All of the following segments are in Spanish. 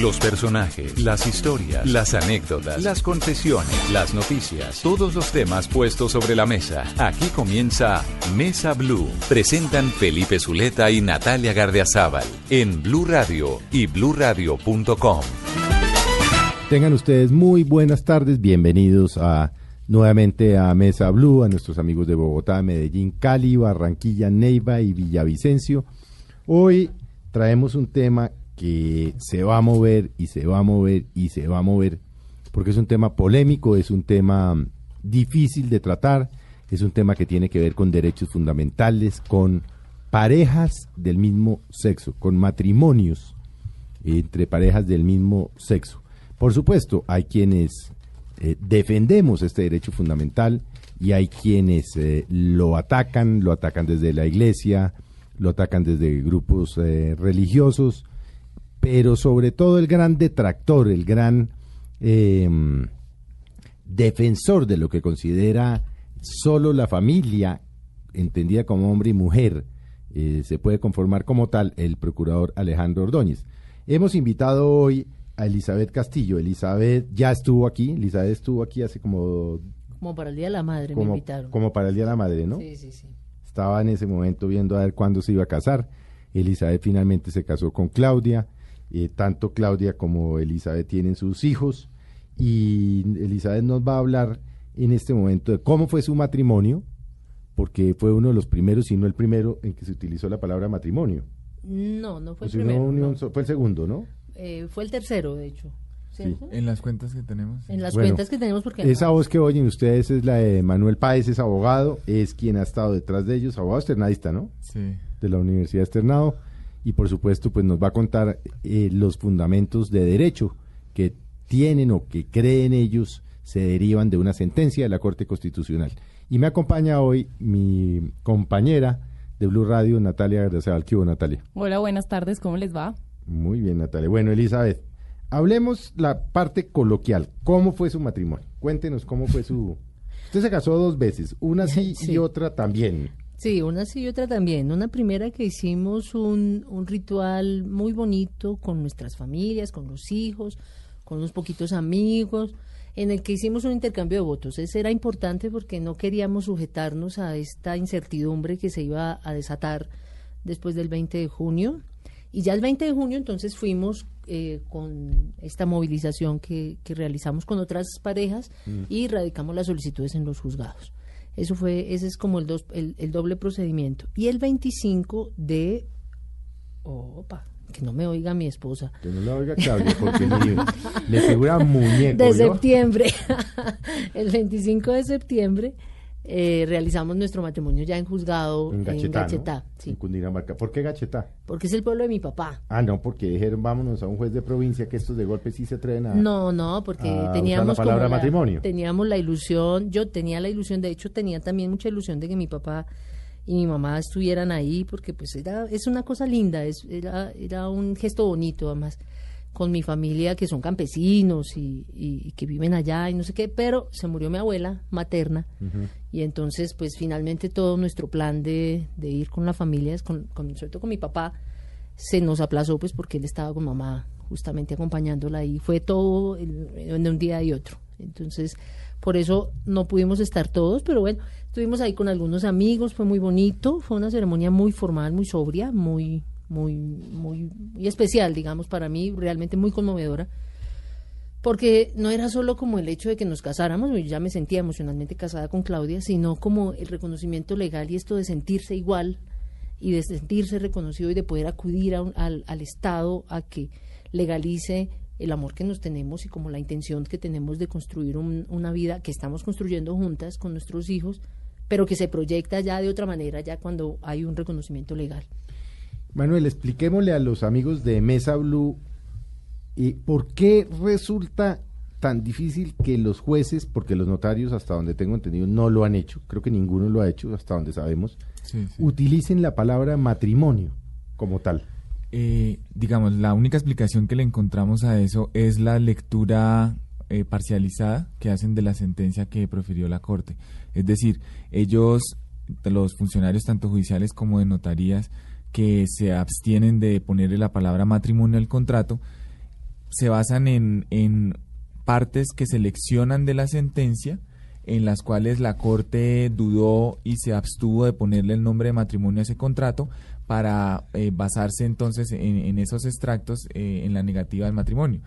Los personajes, las historias, las anécdotas, las confesiones, las noticias, todos los temas puestos sobre la mesa. Aquí comienza Mesa Blue. Presentan Felipe Zuleta y Natalia Gardeazabal en Blue Radio y bluradio.com. Tengan ustedes muy buenas tardes, bienvenidos a nuevamente a Mesa Blue, a nuestros amigos de Bogotá, Medellín, Cali, Barranquilla, Neiva y Villavicencio. Hoy traemos un tema que se va a mover y se va a mover y se va a mover, porque es un tema polémico, es un tema difícil de tratar, es un tema que tiene que ver con derechos fundamentales, con parejas del mismo sexo, con matrimonios entre parejas del mismo sexo. Por supuesto, hay quienes eh, defendemos este derecho fundamental y hay quienes eh, lo atacan, lo atacan desde la iglesia, lo atacan desde grupos eh, religiosos, pero sobre todo el gran detractor, el gran em, defensor de lo que considera solo la familia, entendida como hombre y mujer, eh, se puede conformar como tal el procurador Alejandro Ordóñez. Hemos invitado hoy a Elizabeth Castillo. Elizabeth ya estuvo aquí, Elizabeth estuvo aquí hace como... Como para el Día de la Madre me como, invitaron. como para el Día de la Madre, ¿no? Sí, sí, sí. Estaba en ese momento viendo a ver cuándo se iba a casar. Elizabeth finalmente se casó con Claudia. Eh, tanto Claudia como Elizabeth tienen sus hijos. Y Elizabeth nos va a hablar en este momento de cómo fue su matrimonio, porque fue uno de los primeros, si no el primero, en que se utilizó la palabra matrimonio. No, no fue O el primero. unión no. so- fue el segundo, ¿no? Eh, fue el tercero, de hecho. ¿cierto? En las cuentas que tenemos. En las Bueno, cuentas que tenemos, porque Esa voz que oyen ustedes es la de Manuel Páez, es abogado, es quien ha estado detrás de ellos, abogado externadista, ¿no? Sí. de la Universidad Externado y por supuesto pues nos va a contar eh, los fundamentos de derecho que tienen o que creen ellos se derivan de una sentencia de la Corte Constitucional. Y me acompaña hoy mi compañera de Blue Radio, Natalia García ¿Qué hubo, Natalia? Hola, buenas tardes, ¿cómo les va? Muy bien, Natalia. Bueno, Elizabeth, hablemos la parte coloquial. ¿Cómo fue su matrimonio? Cuéntenos cómo fue su... Usted se casó dos veces, una sí, y otra también. Sí, una sí y otra también. Una primera que hicimos un, un ritual muy bonito con nuestras familias, con los hijos, con unos poquitos amigos, en el que hicimos un intercambio de votos. Ese era importante porque no queríamos sujetarnos a esta incertidumbre que se iba a desatar después del 20 de junio. Y ya el 20 de junio entonces fuimos eh, con esta movilización que, que realizamos con otras parejas y radicamos las solicitudes en los juzgados. Eso fue, ese es como el, dos, el, el doble procedimiento. Y el 25 de... Opa, que no me oiga mi esposa. Que no la oiga Claudia, porque le, le figura muñeco. De ¿yo? septiembre. el 25 de septiembre eh, realizamos nuestro matrimonio ya en juzgado En en Gachetá, ¿no? Gachetá, sí. En Cundinamarca. ¿Por qué Gachetá? Porque es el pueblo de mi papá. Ah, no, porque dijeron vámonos a un juez de provincia que estos de golpe sí se atreven a... No, no, porque teníamos la palabra como matrimonio. teníamos la ilusión, yo tenía la ilusión, de hecho tenía también mucha ilusión de que mi papá y mi mamá estuvieran ahí, porque pues era es una cosa linda, es, era era un gesto bonito además con mi familia que son campesinos y, y- y que viven allá y no sé qué, pero se murió mi abuela materna y entonces pues finalmente todo nuestro plan de, de ir con la familia, con, con, sobre todo con mi papá, se nos aplazó pues porque él estaba con mamá justamente acompañándola y fue todo en un día y otro. Entonces, por eso no pudimos estar todos, pero bueno, estuvimos ahí con algunos amigos, fue muy bonito, fue una ceremonia muy formal, muy sobria, muy muy muy muy especial, digamos para mí, realmente muy conmovedora. Porque no era solo como el hecho de que nos casáramos, yo ya me sentía emocionalmente casada con Claudia, sino como el reconocimiento legal y esto de sentirse igual y de sentirse reconocido y de poder acudir a un- al, al Estado a que legalice el amor que nos tenemos y como la intención que tenemos de construir un- una vida que estamos construyendo juntas con nuestros hijos, pero que se proyecta ya de otra manera, ya cuando hay un reconocimiento legal. Manuel, expliquémosle a los amigos de Mesa Blue ¿Y por qué resulta tan difícil que los jueces, porque los notarios, hasta donde tengo entendido, no lo han hecho, creo que ninguno lo ha hecho, hasta donde sabemos, Sí, sí. utilicen la palabra matrimonio como tal? Eh, digamos, la única explicación que le encontramos a eso es la lectura eh, parcializada que hacen de la sentencia que profirió la Corte. Es decir, ellos, los funcionarios tanto judiciales como de notarías, que se abstienen de ponerle la palabra matrimonio al contrato, se basan en, en partes que seleccionan de la sentencia en las cuales la Corte dudó y se abstuvo de ponerle el nombre de matrimonio a ese contrato para eh, basarse entonces en, esos extractos eh, en la negativa del matrimonio.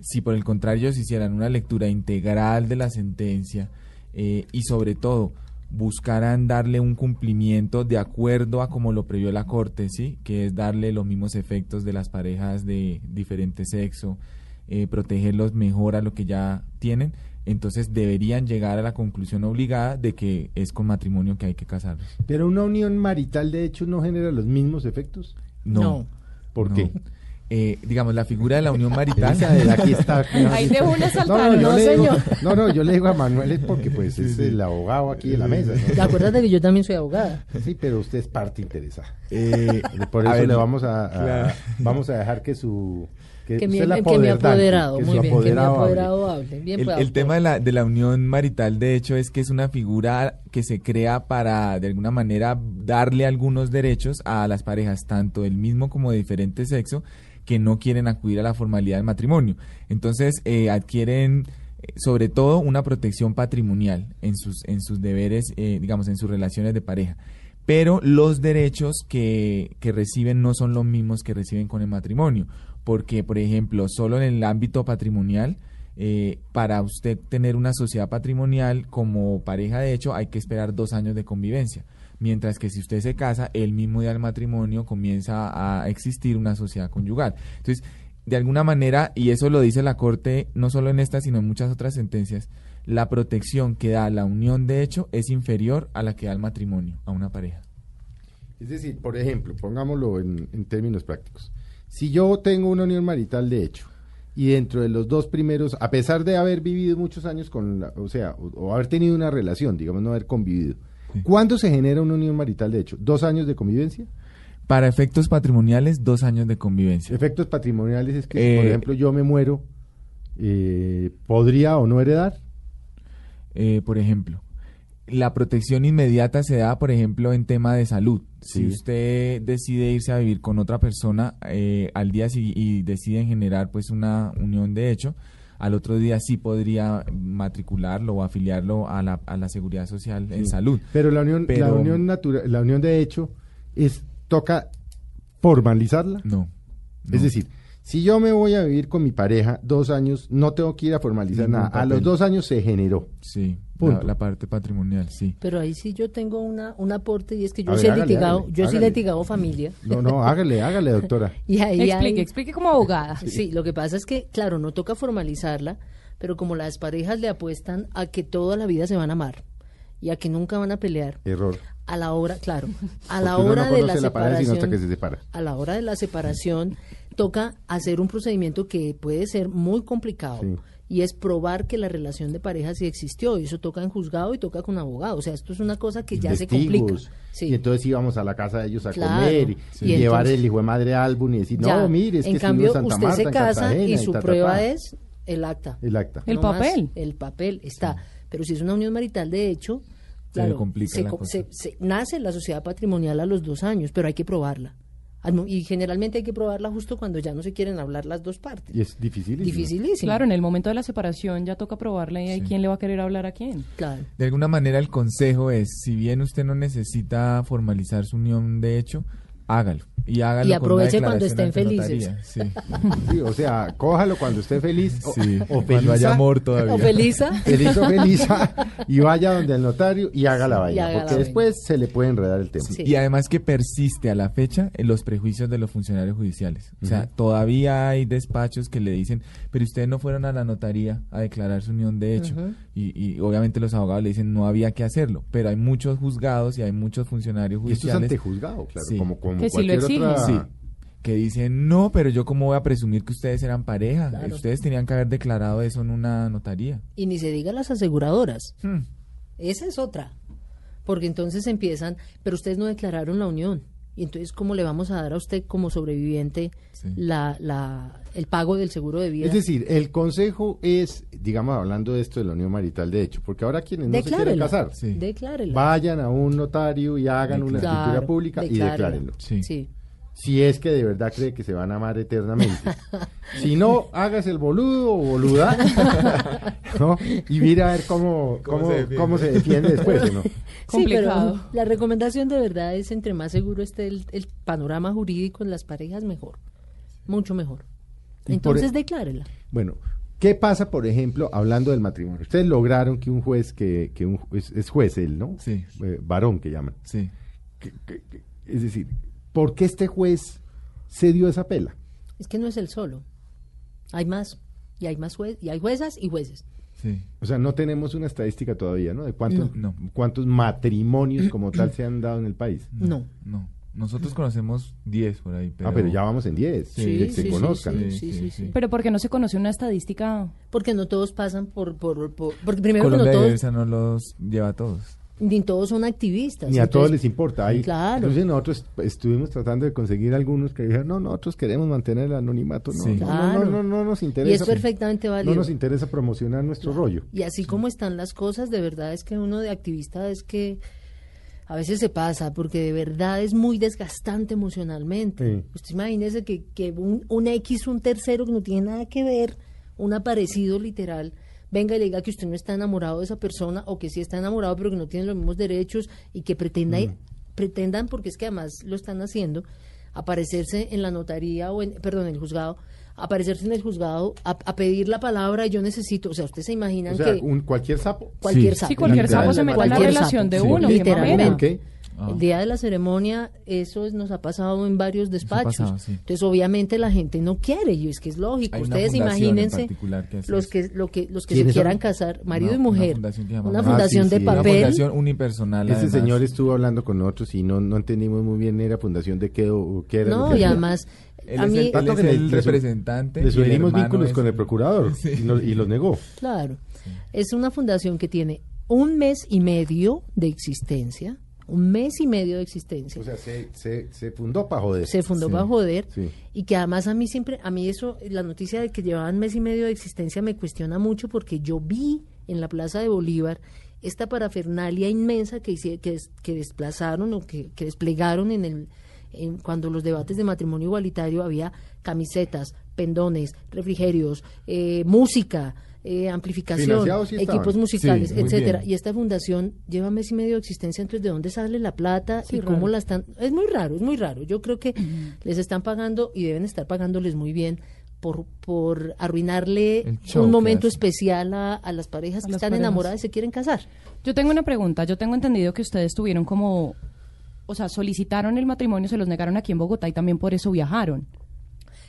Si por el contrario ellos hicieran una lectura integral de la sentencia eh, y sobre todo buscaran darle un cumplimiento de acuerdo a como lo previó la Corte, ¿sí? que es darle los mismos efectos de las parejas de diferente sexo, eh, protegerlos mejor a lo que ya tienen, entonces deberían llegar a la conclusión obligada de que es con matrimonio que hay que casarlos. Pero una unión marital de hecho no genera los mismos efectos. No. No. ¿Por No. qué? Eh, digamos, la figura de la unión marital. Esa de aquí está. Ahí dejó una No, no, saltada, yo no, le digo, señor. no, no, yo le digo a Manuel es porque pues es el abogado aquí de la mesa. ¿no? ¿Te acuerdas de que yo también soy abogada? Sí, pero usted es parte interesada. eh, Por a eso ver, le vamos a, a- claro. vamos a dejar que su que, Que mi, que mi apoderado, que muy bien, que mi apoderado hable. apoderado hable. Bien, El, pues, el tema de la, de la unión marital, de hecho, es que es una figura que se crea para, de alguna manera, darle algunos derechos a las parejas, tanto del mismo como de diferente sexo, que no quieren acudir a la formalidad del matrimonio. Entonces, eh, adquieren, eh, sobre todo, una protección patrimonial en sus, en sus deberes, eh, digamos, en sus relaciones de pareja. Pero los derechos que, que reciben no son los mismos que reciben con el matrimonio. Porque, por ejemplo, solo en el ámbito patrimonial, eh, para usted tener una sociedad patrimonial como pareja de hecho hay que esperar dos años de convivencia. Mientras que si usted se casa, el mismo día del matrimonio comienza a existir una sociedad conyugal. Entonces, de alguna manera, y eso lo dice la Corte, no solo en esta, sino en muchas otras sentencias, la protección que da la unión de hecho es inferior a la que da el matrimonio a una pareja. Es decir, por ejemplo, pongámoslo en, términos prácticos. Si yo tengo una unión marital de hecho y dentro de los dos primeros, a pesar de haber vivido muchos años con, la, o sea, o, o haber tenido una relación, digamos, no haber convivido, ¿cuándo se genera una unión marital de hecho? ¿Dos años de convivencia? Para efectos patrimoniales, dos años de convivencia. Efectos patrimoniales es que, si, por Eh, ejemplo, yo me muero, eh, ¿podría o no heredar? Eh, por ejemplo, la protección inmediata se da, por ejemplo, en tema de salud. Si usted decide irse a vivir con otra persona eh, al día sigui- y deciden generar pues una unión de hecho, al otro día sí podría matricularlo o afiliarlo a la, a la seguridad social en salud. Pero la unión, la unión natural, la unión de hecho es toca formalizarla. No. no. Es decir, si yo me voy a vivir con mi pareja dos años, no tengo que ir a formalizar Ningún nada. A los dos años se generó. Sí, Punto. la, la parte patrimonial, sí. Pero ahí sí yo tengo una, un aporte y es que yo A sí ver, he hágale, litigado, hágale, yo sí he litigado familia. No, no, hágale, hágale, doctora. Y ahí Explique, hay- explique como abogada. Sí, lo que pasa es que, claro, no toca formalizarla, pero como las parejas le apuestan a que toda la vida se van a amar y a que nunca van a pelear, Error. a la hora, claro, a la hora no de la la sino hasta separación, que se separa. a la hora de la separación toca hacer un procedimiento que puede ser muy complicado Sí. Y es probar que la relación de pareja sí existió y eso toca en juzgado y toca con abogado, o sea, esto es una cosa que ya se complica. Sí. Y entonces íbamos a la casa de ellos a Claro. comer y, Sí. y Y llevar entonces- el hijo de madre álbum y decir, Ya. no, mire, es en que cambio estuvimos en Santa usted se Marta, casa y su ta, ta, prueba ta. es el acta. el acta. El No más, papel. el papel está. Pero si es una unión marital, de hecho, Se claro, complica se la co- cosa. se- se- nace la sociedad patrimonial a los dos años, pero hay que probarla. Y generalmente hay que probarla justo cuando ya no se quieren hablar las dos partes. Y es difícil. Dificilísimo. Claro, en el momento de la separación ya toca probarla y hay Sí. quién le va a querer hablar a quién. Claro. De alguna manera el consejo es, si bien usted no necesita formalizar su unión de hecho, hágalo. Y hágalo Y con aproveche cuando estén felices. Sí, Sí, o sea, cójalo cuando esté feliz o, sí. o cuando haya feliza, amor todavía. O feliz o feliza, y vaya donde el notario y haga la y vaina, haga la porque vaina. después se le puede enredar el tema. Sí. Y además que persiste a la fecha en los prejuicios de los funcionarios judiciales. O sea, todavía hay despachos que le dicen, pero ustedes no fueron a la notaría a declarar su unión de hecho. Y, y obviamente los abogados le dicen no había que hacerlo, pero hay muchos juzgados y hay muchos funcionarios Y esto es judiciales. antejuzgado, claro, Sí. como, como Que sí lo exigen. otra... Sí. que dicen, no, pero yo cómo voy a presumir que ustedes eran pareja. Claro. Ustedes tenían que haber declarado eso en una notaría. Y ni se diga las aseguradoras. Hmm. Esa es otra. Porque entonces empiezan, pero ustedes no declararon la unión. Y entonces, ¿cómo le vamos a dar a usted como sobreviviente Sí. la, la, el pago del seguro de vida? Es decir, el consejo es, digamos, hablando de esto de la unión marital de hecho, porque ahora quienes no se quieren casar, Sí. Vayan a un notario y hagan una escritura pública y declárenlo. Sí. Sí. Si es que de verdad cree que se van a amar eternamente. si no, hágase el boludo o boluda. ¿no? Y mira a ver cómo, ¿Cómo cómo, se defiende? cómo se defiende después. ¿no? Sí, Complicado. pero la recomendación de verdad es entre más seguro esté el, el panorama jurídico en las parejas, mejor. Mucho mejor. Y por Entonces e- declárela. Bueno, ¿qué pasa, por ejemplo, hablando del matrimonio? Ustedes lograron que un juez, que, que un, es, es juez él, ¿no? Sí. Eh, varón que llaman. Sí. Que- que- que- es decir, ¿por qué este juez se dio esa pela? Es que no es el solo. Hay más. Y hay más jueces. Y hay juezas y jueces. Sí. O sea, no tenemos una estadística todavía, ¿no? De cuántos, No. cuántos matrimonios como tal se han dado en el país. No. No. Nosotros conocemos 10 por ahí. Pero... Ah, pero ya vamos en 10, Sí, que se sí, sí, conozcan. sí, Sí, sí, sí, sí, sí. sí. Pero porque no se conoce una estadística. Porque no todos pasan por... por, por- porque primero que Colombia no todos, Diversa no los lleva a todos. ni todos son activistas. Ni a todos les importa. Hay, Claro. Entonces nosotros estuvimos tratando de conseguir algunos que dijeron, no, nosotros queremos mantener el anonimato. No, Sí. no, no, Claro. no, no, no nos interesa. Y es perfectamente válido. No nos interesa promocionar nuestro rollo. Y así como están las cosas, de verdad es que uno de activista es que a veces se pasa, porque de verdad es muy desgastante emocionalmente. Sí. Usted imagínese que, que un, un X, un tercero que no tiene nada que ver, un aparecido literal, venga y le diga que usted no está enamorado de esa persona o que sí está enamorado pero que no tiene los mismos derechos y que pretenda, Mm. pretendan, porque es que además lo están haciendo, aparecerse en la notaría o en, perdón, en el juzgado, aparecerse en el juzgado a, a pedir la palabra yo necesito, o sea, ustedes se imaginan O sea, que un, cualquier sapo. cualquier Sí. sapo. Sí, cualquier sapo se mete en la relación sapo, de Sí, uno. qué literalmente. Ah. El día de la ceremonia, eso es- nos ha pasado en varios despachos. pasado, sí. Entonces, obviamente, la gente no quiere, y es que es lógico. Hay una Ustedes fundación en imagínense que los que, lo que, los que se quieran casar, marido Una- y mujer. Una fundación, Una fundación Ah, sí, de sí. Una papel. fundación unipersonal. Ese además. señor estuvo hablando con nosotros y no, no entendimos muy bien era fundación de qué o qué era. No, y además, Él a es mí, el, él Tanto es que el le representante. Le sugerimos vínculos es con el procurador Sí. y, no- y los negó. claro, es una fundación que tiene un mes y medio de existencia, un mes y medio de existencia. O sea, se, se, se fundó para joder. se fundó Sí, para joder sí. y que además a mí siempre, a mí eso, la noticia de que llevaban mes y medio de existencia me cuestiona mucho porque yo vi en la Plaza de Bolívar esta parafernalia inmensa que, que, que desplazaron o que, que desplegaron en el en, cuando los debates de matrimonio igualitario había camisetas, pendones, refrigerios, eh, música, eh, amplificación, sí equipos musicales, Sí, etcétera. bien. Y esta fundación lleva mes y medio de existencia, entonces ¿de dónde sale la plata Sí, y cómo raro. la están? Es muy raro, es muy raro. Yo creo que les están pagando y deben estar pagándoles muy bien por, por arruinarle show un momento especial a, a las parejas A que las están parejas. enamoradas y se quieren casar. Yo tengo una pregunta. Yo tengo entendido que ustedes tuvieron como. O sea, solicitaron el matrimonio, se los negaron aquí en Bogotá y también por eso viajaron.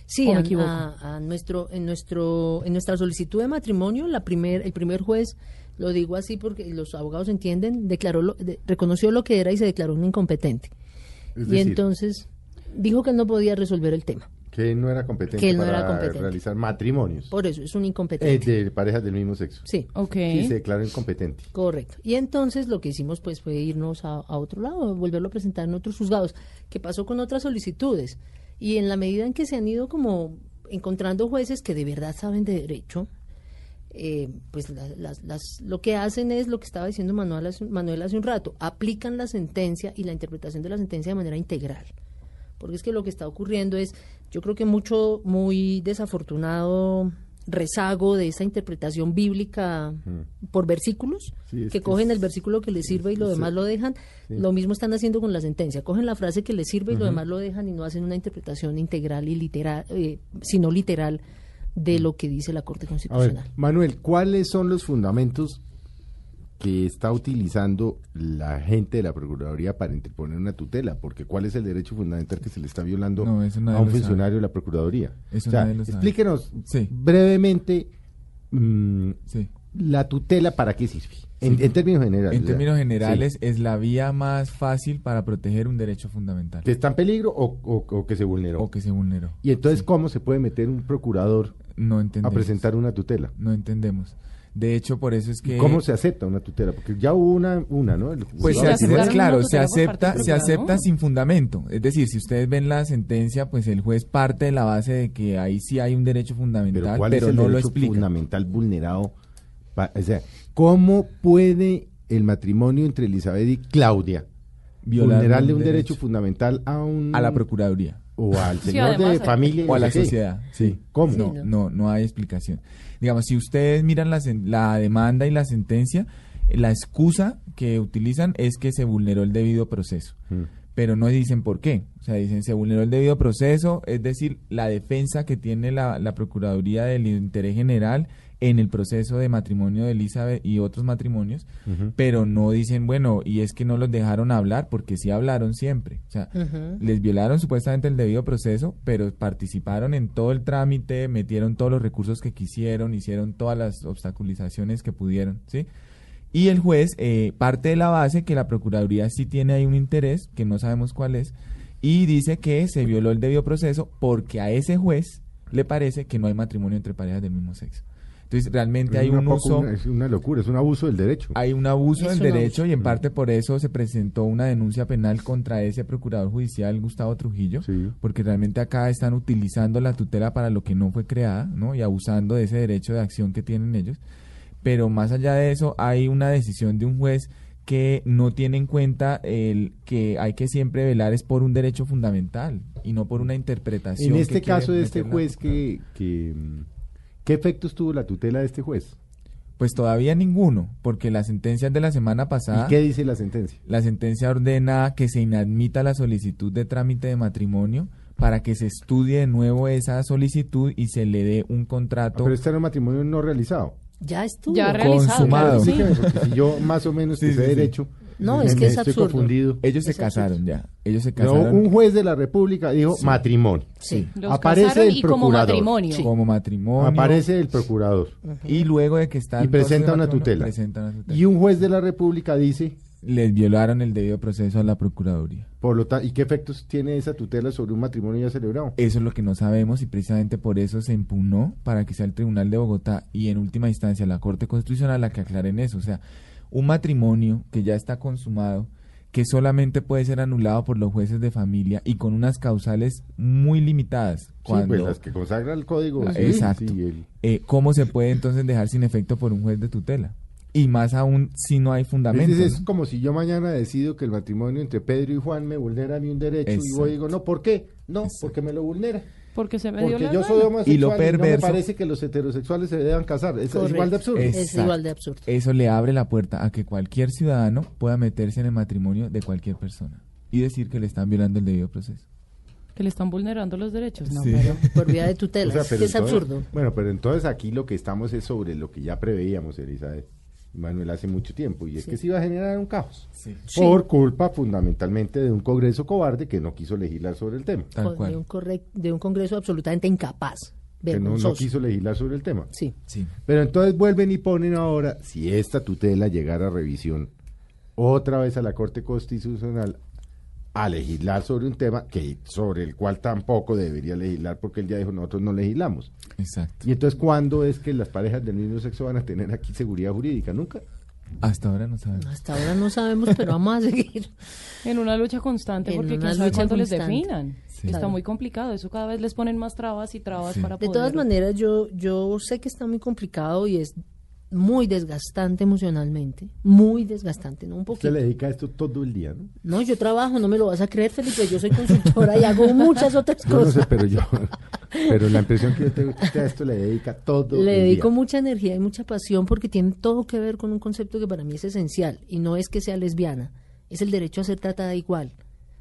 Sí, ¿O me a- equivoco? a, a nuestro, en, nuestro, en nuestra solicitud de matrimonio, la primer, el primer juez, lo digo así porque los abogados entienden, declaró lo- de- reconoció lo que era y se declaró un incompetente. Es y decir, entonces dijo que él no podía resolver el tema. Que él no era competente Que él no para era competente. realizar matrimonios Por eso es un eh, incompetente. de parejas del mismo sexo. Sí. Ok. Sí, se declaró incompetente. Correcto. Y entonces lo que hicimos pues fue irnos a, a otro lado, volverlo a presentar en otros juzgados. ¿Qué pasó con otras solicitudes? Y en la medida en que se han ido como encontrando jueces que de verdad saben de derecho, eh, pues la- las, las- lo que hacen es lo que estaba diciendo Manuel hace, Manuel hace un rato, aplican la sentencia y la interpretación de la sentencia de manera integral. Porque es que lo que está ocurriendo es, yo creo que mucho, muy desafortunado rezago de esa interpretación bíblica por versículos, Sí, que que cogen es- el versículo que les sirve y lo sí. demás lo dejan. Sí. Lo mismo están haciendo con la sentencia. Cogen la frase que les sirve y lo demás lo dejan y no hacen una interpretación integral y literal, eh, sino literal de lo que dice la Corte ver, Constitucional. Manuel, ¿cuáles son los fundamentos que está utilizando la gente de la Procuraduría para interponer una tutela? Porque ¿cuál es el derecho fundamental que se le está violando No, a un sabe. funcionario de la Procuraduría? Eso o sea, explíquenos Sí. brevemente mm, Sí. ¿La tutela para qué sirve? En, en términos generales. En términos generales sí. es la vía más fácil para proteger un derecho fundamental ¿Que está en peligro o, o- o que se vulneró? o que se vulneró. Y entonces, ¿cómo se puede meter un procurador No a presentar una tutela? No entendemos. De hecho, por eso es ¿Y que... ¿Cómo se acepta una tutela? Porque ya hubo una, una ¿no? El Pues se aceptaron claro, se acepta, se acepta sin fundamento. Es decir, si ustedes ven la sentencia, pues el juez parte de la base de que ahí sí hay un derecho fundamental, Pero pero, ¿cuál es el no lo derecho explica. fundamental vulnerado? Pa- o sea, ¿cómo puede el matrimonio entre Elizabeth y Claudia Violar vulnerarle un un derecho derecho. fundamental a un A la procuraduría o al señor de hay- familia o no a la sociedad. Sí. ¿Cómo? No, Sí, no. no, no hay explicación. Digamos, si ustedes miran la, sen- la demanda y la sentencia, eh, la excusa que utilizan es que se vulneró el debido proceso. Mm. Pero no dicen por qué. O sea, dicen se vulneró el debido proceso, es decir, la defensa que tiene la, la Procuraduría del Interés General en el proceso de matrimonio de Elizabeth y otros matrimonios, pero no dicen, bueno, y es que no los dejaron hablar, porque sí hablaron siempre. O sea, les violaron supuestamente el debido proceso, pero participaron en todo el trámite, metieron todos los recursos que quisieron, hicieron todas las obstaculizaciones que pudieron, ¿sí? Y el juez eh, parte de la base que la Procuraduría sí tiene ahí un interés, que no sabemos cuál es, y dice que se violó el debido proceso porque a ese juez le parece que no hay matrimonio entre parejas del mismo sexo. Entonces, realmente Es hay un poco uso una- es una locura, es un abuso del derecho. hay un abuso Es del un derecho abuso. y en Mm. parte por eso se presentó una denuncia penal contra ese procurador judicial Gustavo Trujillo, Sí. porque realmente acá están utilizando la tutela para lo que no fue creada, ¿no? Y abusando de ese derecho de acción que tienen ellos. Pero más allá de eso, hay una decisión de un juez que no tiene en cuenta el que hay que siempre velar es por un derecho fundamental y no por una interpretación. En este caso de este juez, que, que, mm, ¿qué efectos tuvo la tutela de este juez? Pues todavía ninguno, porque las sentencias de la semana pasada... ¿Y qué dice la sentencia? La sentencia ordena que se inadmita la solicitud de trámite de matrimonio para que se estudie de nuevo esa solicitud y se le dé un Ah, contrato. pero este era un matrimonio no realizado. Ya estuvo. Ya realizado. Consumado. claro, sí. Explíqueme, porque si yo más o menos Sí, que sé sí, sí. derecho, No, me- es que me es estoy absurdo. confundido. Ellos se absurdo. casaron ya. Ellos se casaron un juez de la República dijo Sí. matrimonio. Sí. Los Aparece casaron el y como procurador. matrimonio. como matrimonio. Aparece el procurador. Y luego de que está Y presenta una tutela. presenta una tutela. Y un juez de la República dice, Les violaron el debido proceso a la Procuraduría. por lo tanto, ¿y qué efectos tiene esa tutela sobre un matrimonio ya celebrado? Eso es lo que no sabemos y precisamente por eso se impugnó para que sea el Tribunal de Bogotá y en última instancia la Corte Constitucional la que aclaren eso. O sea, un matrimonio que ya está consumado, que solamente puede ser anulado por los jueces de familia y con unas causales muy limitadas. Sí, Cuando, pues las que consagra el código. Ah, sí, exacto. sí, el- eh, ¿Cómo se puede entonces dejar sin efecto por un juez de tutela? Y más aún si no hay Es, fundamento. decir, es ¿no? como si yo mañana decido que el matrimonio entre Pedro y Juan me vulnera a mí un derecho y voy y digo, no, ¿por qué? No, Exacto. porque me lo vulnera. Porque se me dio Porque la yo gana. soy homosexual Y lo no me perverso- parece que los heterosexuales se deban casar. Es, es igual de absurdo. Es- igual de absurdo. Eso le abre la puerta a que cualquier ciudadano pueda meterse en el matrimonio de cualquier persona y decir que le están violando el debido proceso. Que le están vulnerando los derechos. No, Sí. pero- Por vía de O tutela. sea, es entonces- absurdo. Bueno, pero entonces aquí lo que estamos es sobre lo que ya preveíamos, Elizabeth y Manuel, hace mucho tiempo, y es Sí. que se iba a generar un caos. Sí. Sí. Por culpa fundamentalmente de un Congreso cobarde que no quiso legislar sobre el tema. Tal de, cual. un correc- de un Congreso absolutamente incapaz. Que no, no quiso legislar sobre el tema. Sí. Sí. Pero entonces vuelven y ponen ahora, si esta tutela llegara a revisión, otra vez a la Corte Constitucional a legislar sobre un tema que sobre el cual tampoco debería legislar porque él ya dijo nosotros no legislamos. Exacto. Y entonces ¿cuándo es que las parejas del mismo sexo van a tener aquí seguridad jurídica? Nunca. Hasta ahora no sabemos. Hasta ahora no sabemos, pero vamos a seguir. En una lucha constante, En porque quién sabe cuándo les definan. Sí. Está Claro. muy complicado. Eso cada vez les ponen más trabas y trabas Sí. para De poder. todas maneras, yo, yo sé que está muy complicado y es muy desgastante emocionalmente. Muy desgastante, ¿no? Un Usted poquito. le dedica a esto todo el día, ¿no? No, yo trabajo, no me lo vas a creer, Felipe. Yo soy consultora y hago muchas otras Yo no sé, cosas. pero yo, pero la impresión que yo tengo que usted a esto le dedica todo Le el dedico día. mucha energía y mucha pasión porque tiene todo que ver con un concepto que para mí es esencial y no es que sea lesbiana, es el derecho a ser tratada igual.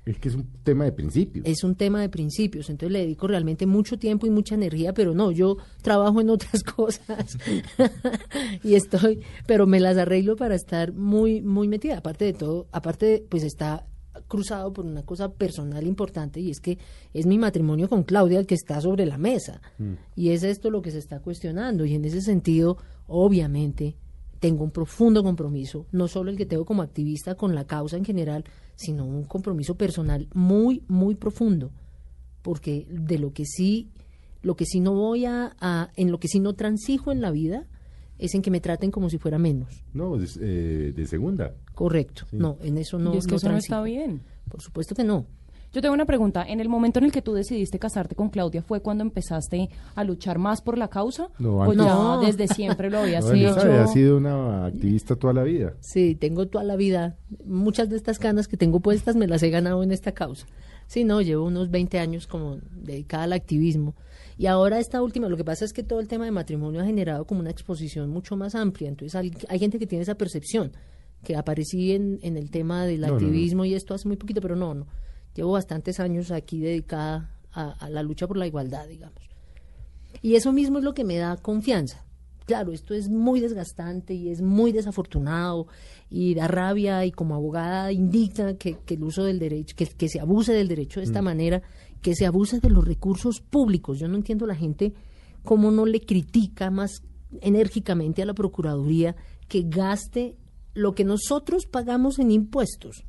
Es que es un tema de principios. Es un tema de principios, entonces le dedico realmente mucho tiempo y mucha energía, pero no, yo trabajo en otras cosas y estoy, pero me las arreglo para estar muy, muy metida. Aparte de todo, aparte, de, pues está cruzado por una cosa personal importante y es que es mi matrimonio con Claudia el que está sobre la mesa y es esto lo que se está cuestionando y en ese sentido, obviamente, tengo un profundo compromiso, no solo el que tengo como activista con la causa en general, sino un compromiso personal muy, muy profundo, porque de lo que sí, lo que sí no voy a, a- en lo que sí no transijo en la vida, es en que me traten como si fuera menos. No, de, eh, de segunda. Correcto. Sí. No, en eso no. y es que no eso no está bien. Por supuesto que no. Yo tengo una pregunta. En el momento en el que tú decidiste casarte con Claudia, ¿fue cuando empezaste a luchar más por la causa? No, ¿O antes. ya No. desde siempre lo habías No, hecho? había sido una activista toda la vida. Sí, tengo toda la vida. Muchas de estas canas que tengo puestas me las he ganado en esta causa. Sí, no, llevo unos 20 años como dedicada al activismo. Y ahora esta última, lo que pasa es que todo el tema de matrimonio ha generado como una exposición mucho más amplia. Entonces hay, hay gente que tiene esa percepción, que aparecí en, en el tema del No, no, no. activismo y esto hace muy poquito, pero no, no. Llevo bastantes años aquí dedicada a, a la lucha por la igualdad, digamos. Y eso mismo es lo que me da confianza. Claro, esto es muy desgastante y es muy desafortunado y da rabia y como abogada indigna que, que el uso del derecho, que, que se abuse del derecho de esta manera, que se abuse de los recursos públicos. Yo no entiendo la gente cómo no le critica más enérgicamente a la Procuraduría que gaste lo que nosotros pagamos en impuestos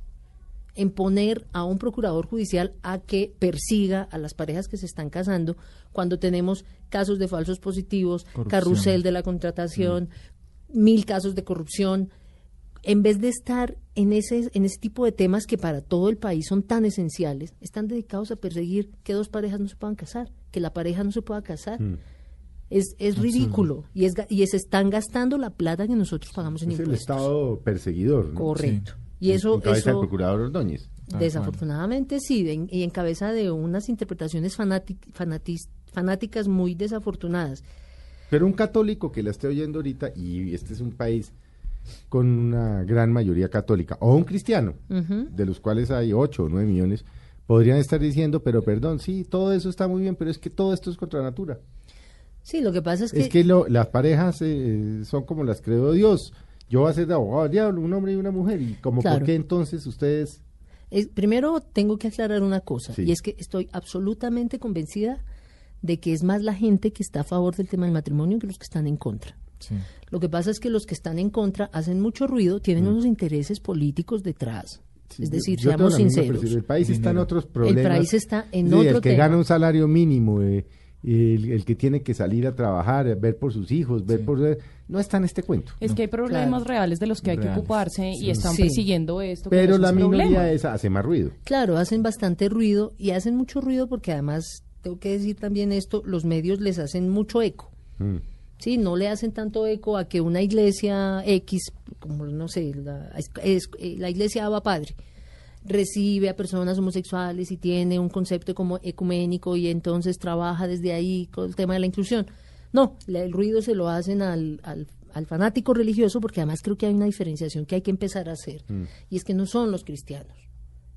en poner a un procurador judicial a que persiga a las parejas que se están casando cuando tenemos casos de falsos positivos, Corrupción. carrusel de la contratación, mil casos de corrupción, en vez de estar en ese, en ese tipo de temas que para todo el país son tan esenciales, están dedicados a perseguir que dos parejas no se puedan casar, que la pareja no se pueda casar. Mm. Es, es ridículo y, es, ga- y se están gastando la plata que nosotros pagamos en Es el impuestos. Estado perseguidor. ¿no? Correcto. Sí. Y eso, En cabeza del procurador Ordóñez. Tal Desafortunadamente sí, en- y en cabeza de unas interpretaciones fanati- fanatis- fanáticas muy desafortunadas. Pero un católico que la esté oyendo ahorita, y este es un país con una gran mayoría católica, o un cristiano, de los cuales hay 8 o 9 millones, podrían estar diciendo, pero perdón, sí, todo eso está muy bien, pero es que todo esto es contra natura. Sí, lo que pasa es que, Es que lo- las parejas eh, son como las creó Dios. Yo voy a ser de abogado del diablo, un hombre y una mujer, y como Claro. por qué entonces ustedes... es- primero tengo que aclarar una cosa, Sí. y es que estoy absolutamente convencida de que es más la gente que está a favor del tema del matrimonio que los que están en contra. Sí. Lo que pasa es que los que están en contra hacen mucho ruido, tienen unos intereses políticos detrás. Mm. Sí, es decir, yo seamos misma sinceros. El país está en otros problemas. país está en Sí, otro El que tema. gana un salario mínimo, eh, el, el que tiene que salir a trabajar, eh, ver por sus hijos, ver Sí. por... eh, no está en este cuento. Es que hay problemas Claro. reales de los que hay que ocuparse y están Sí. persiguiendo esto. Pero la minoría esa hace más ruido. Claro, hacen bastante ruido y hacen mucho ruido porque además, tengo que decir también esto, los medios les hacen mucho eco. Mm. Sí, no le hacen tanto eco a que una iglesia X, como no sé, la, es- eh, la iglesia Abba Padre, recibe a personas homosexuales y tiene un concepto como ecuménico y entonces trabaja desde ahí con el tema de la inclusión. No, el ruido se lo hacen al, al, al fanático religioso porque además creo que hay una diferenciación que hay que empezar a hacer y es que no son los cristianos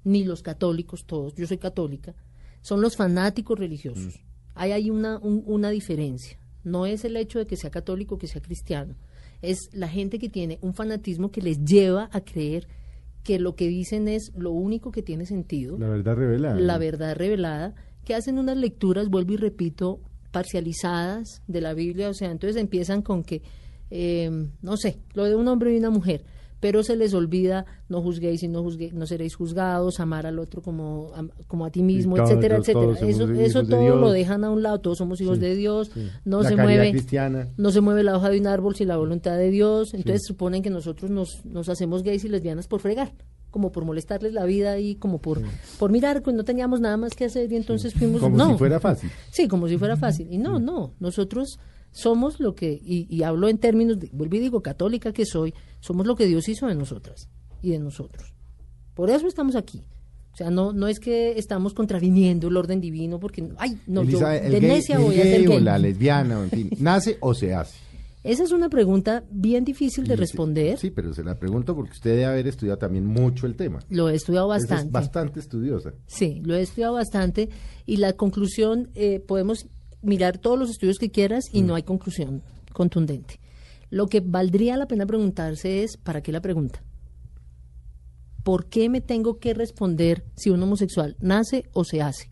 ni los católicos todos, yo soy católica, son los fanáticos religiosos. Hay ahí una, un- una diferencia. No es el hecho de que sea católico o que sea cristiano, es la gente que tiene un fanatismo que les lleva a creer que lo que dicen es lo único que tiene sentido, La verdad revelada. la verdad revelada, que hacen unas lecturas, vuelvo y repito, parcializadas de la Biblia, o sea, entonces empiezan con que, eh, no sé, lo de un hombre y una mujer, pero se les olvida no juzguéis y no, juzgue- no seréis juzgados, amar al otro como, am- como a ti mismo, todos- etcétera, todos etcétera. Eso, eso todo Dios. lo dejan a un lado, todos somos hijos Sí, de Dios, sí. no La se mueve cristiana. no se mueve la hoja de un árbol sin la voluntad de Dios, entonces suponen que nosotros nos, nos hacemos gays y lesbianas por fregar, como por molestarles la vida y como por, por mirar que no teníamos nada más que hacer y entonces fuimos... Como no. si fuera fácil. Sí, como si fuera fácil. Y no, no, nosotros somos lo que, y, y hablo en términos, de, vuelvo y digo, católica que soy, somos lo que Dios hizo de nosotras y de nosotros. Por eso estamos aquí. O sea, no, no es que estamos contraviniendo el orden divino, porque, ay, no, yo Elizabeth, de gay- necia voy a gay ser o la lesbiana, en fin, ¿nace o se hace? Esa es una pregunta bien difícil de responder. Sí, pero se la pregunto porque usted debe haber estudiado también mucho el tema. Lo he estudiado bastante. Es bastante estudiosa. Sí, lo he estudiado bastante y la conclusión, eh, podemos mirar todos los estudios que quieras y Mm. no hay conclusión contundente. Lo que valdría la pena preguntarse es, ¿para qué la pregunta? ¿Por qué me tengo que responder si un homosexual nace o se hace?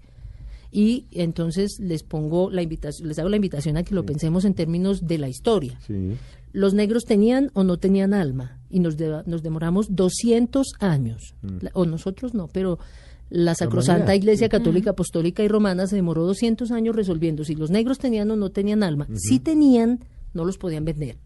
y entonces les pongo la invitación, les hago la invitación a que lo pensemos en términos de la historia. Sí. Los negros tenían o no tenían alma y nos, de- nos demoramos 200 años, La- o nosotros no, pero la Sacrosanta. Iglesia Católica, Apostólica y Romana se demoró 200 años resolviendo si los negros tenían o no tenían alma. Si tenían, no los podían vender.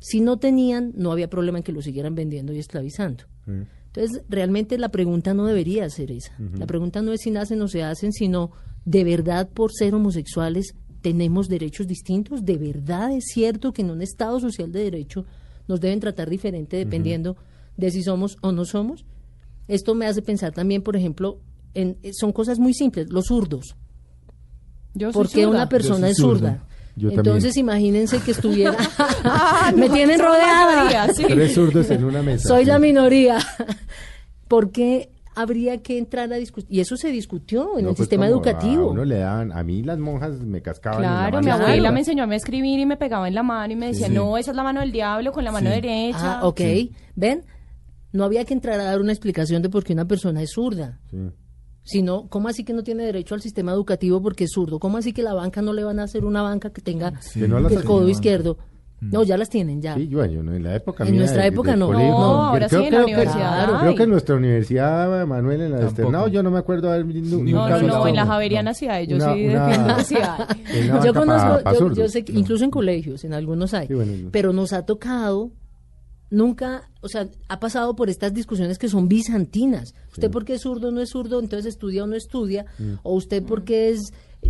Si no tenían, no había problema en que los siguieran vendiendo y esclavizando. Entonces, realmente la pregunta no debería ser esa. La pregunta no es si nacen o se hacen, sino, ¿de verdad por ser homosexuales tenemos derechos distintos? ¿De verdad es cierto que en un Estado social de derecho nos deben tratar diferente dependiendo de si somos o no somos? Esto me hace pensar también, por ejemplo, en, eh, son cosas muy simples, los zurdos. Yo soy Porque zurda. una persona soy es zurda. Yo Entonces también. imagínense que estuviera... Ah, me no, tienen rodeada. mayoría, sí. Tres zurdos en una mesa. Soy sí. la minoría. ¿Por qué habría que entrar a discutir? Y eso se discutió en No, el pues, sistema como educativo. A uno le daban, a mí las monjas me cascaban. en la Claro, mano mi izquierda. abuela me enseñó a escribir y me pegaba en la mano y me decía, Sí. no, esa es la mano del diablo con la mano Sí. derecha. Ah, ok. ¿Ven? No había que entrar a dar una explicación de por qué una persona es zurda. Sí. Sino, ¿cómo así que no tiene derecho al sistema educativo porque es zurdo? ¿Cómo así que la banca no le van a hacer una banca que tenga Que no las el codo izquierdo? No, ya las tienen, ya. Sí, yo, yo no, en la época En mía nuestra de- época no. colegio, No, ahora creo- sí, en creo la que- universidad Creo que en nuestra universidad, Manuel, en la de Tampoco. externado, yo no me acuerdo haber nunca No, no, no, en la Javeriana sí hay, yo una- sí una- sí hay. Yo conozco, pa- pa yo, sé que incluso en colegios, en algunos hay, Sí, bueno, pero nos ha tocado, nunca, o sea, ha pasado por estas discusiones que son bizantinas. Usted porque es zurdo o no es zurdo, entonces estudia o no estudia, Mm. o usted porque es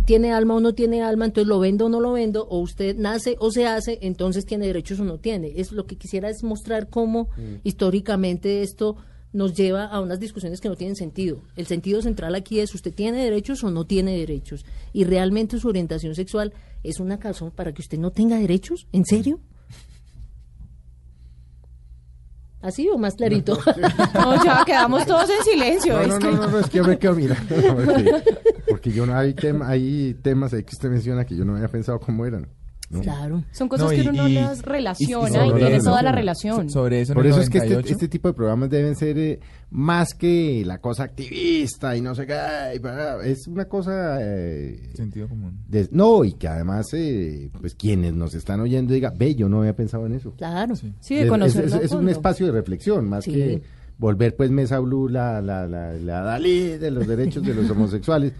tiene alma o no tiene alma, entonces lo vendo o no lo vendo, o usted nace o se hace, entonces tiene derechos o no tiene. Es lo que quisiera es mostrar cómo Mm. históricamente esto nos lleva a unas discusiones que no tienen sentido. El sentido central aquí es usted tiene derechos o no tiene derechos. Y realmente su orientación sexual es una razón para que usted no tenga derechos. ¿En serio? ¿Así o más clarito? No, ya quedamos todos en silencio. No, es no, que- no, no, no, es que yo me quedo mirando. Porque, porque yo no hay, tema, hay temas ahí que usted menciona que yo no había pensado cómo eran. ¿No? claro. Son cosas No, que uno no y- las relaciona y tiene toda la relación. So- sobre eso en Por eso es que este, 98, este tipo de programas deben ser eh, más que la cosa activista y no sé qué. Es una cosa. eh, Sentido común. de- no, y que además, eh, pues quienes nos están oyendo digan, ve, yo no había pensado en eso. Claro. Sí, de Es- conocerlo es, un espacio de reflexión, más Sí. que volver pues Mesa Blue la, la, la, la Dalí de los derechos de los homosexuales,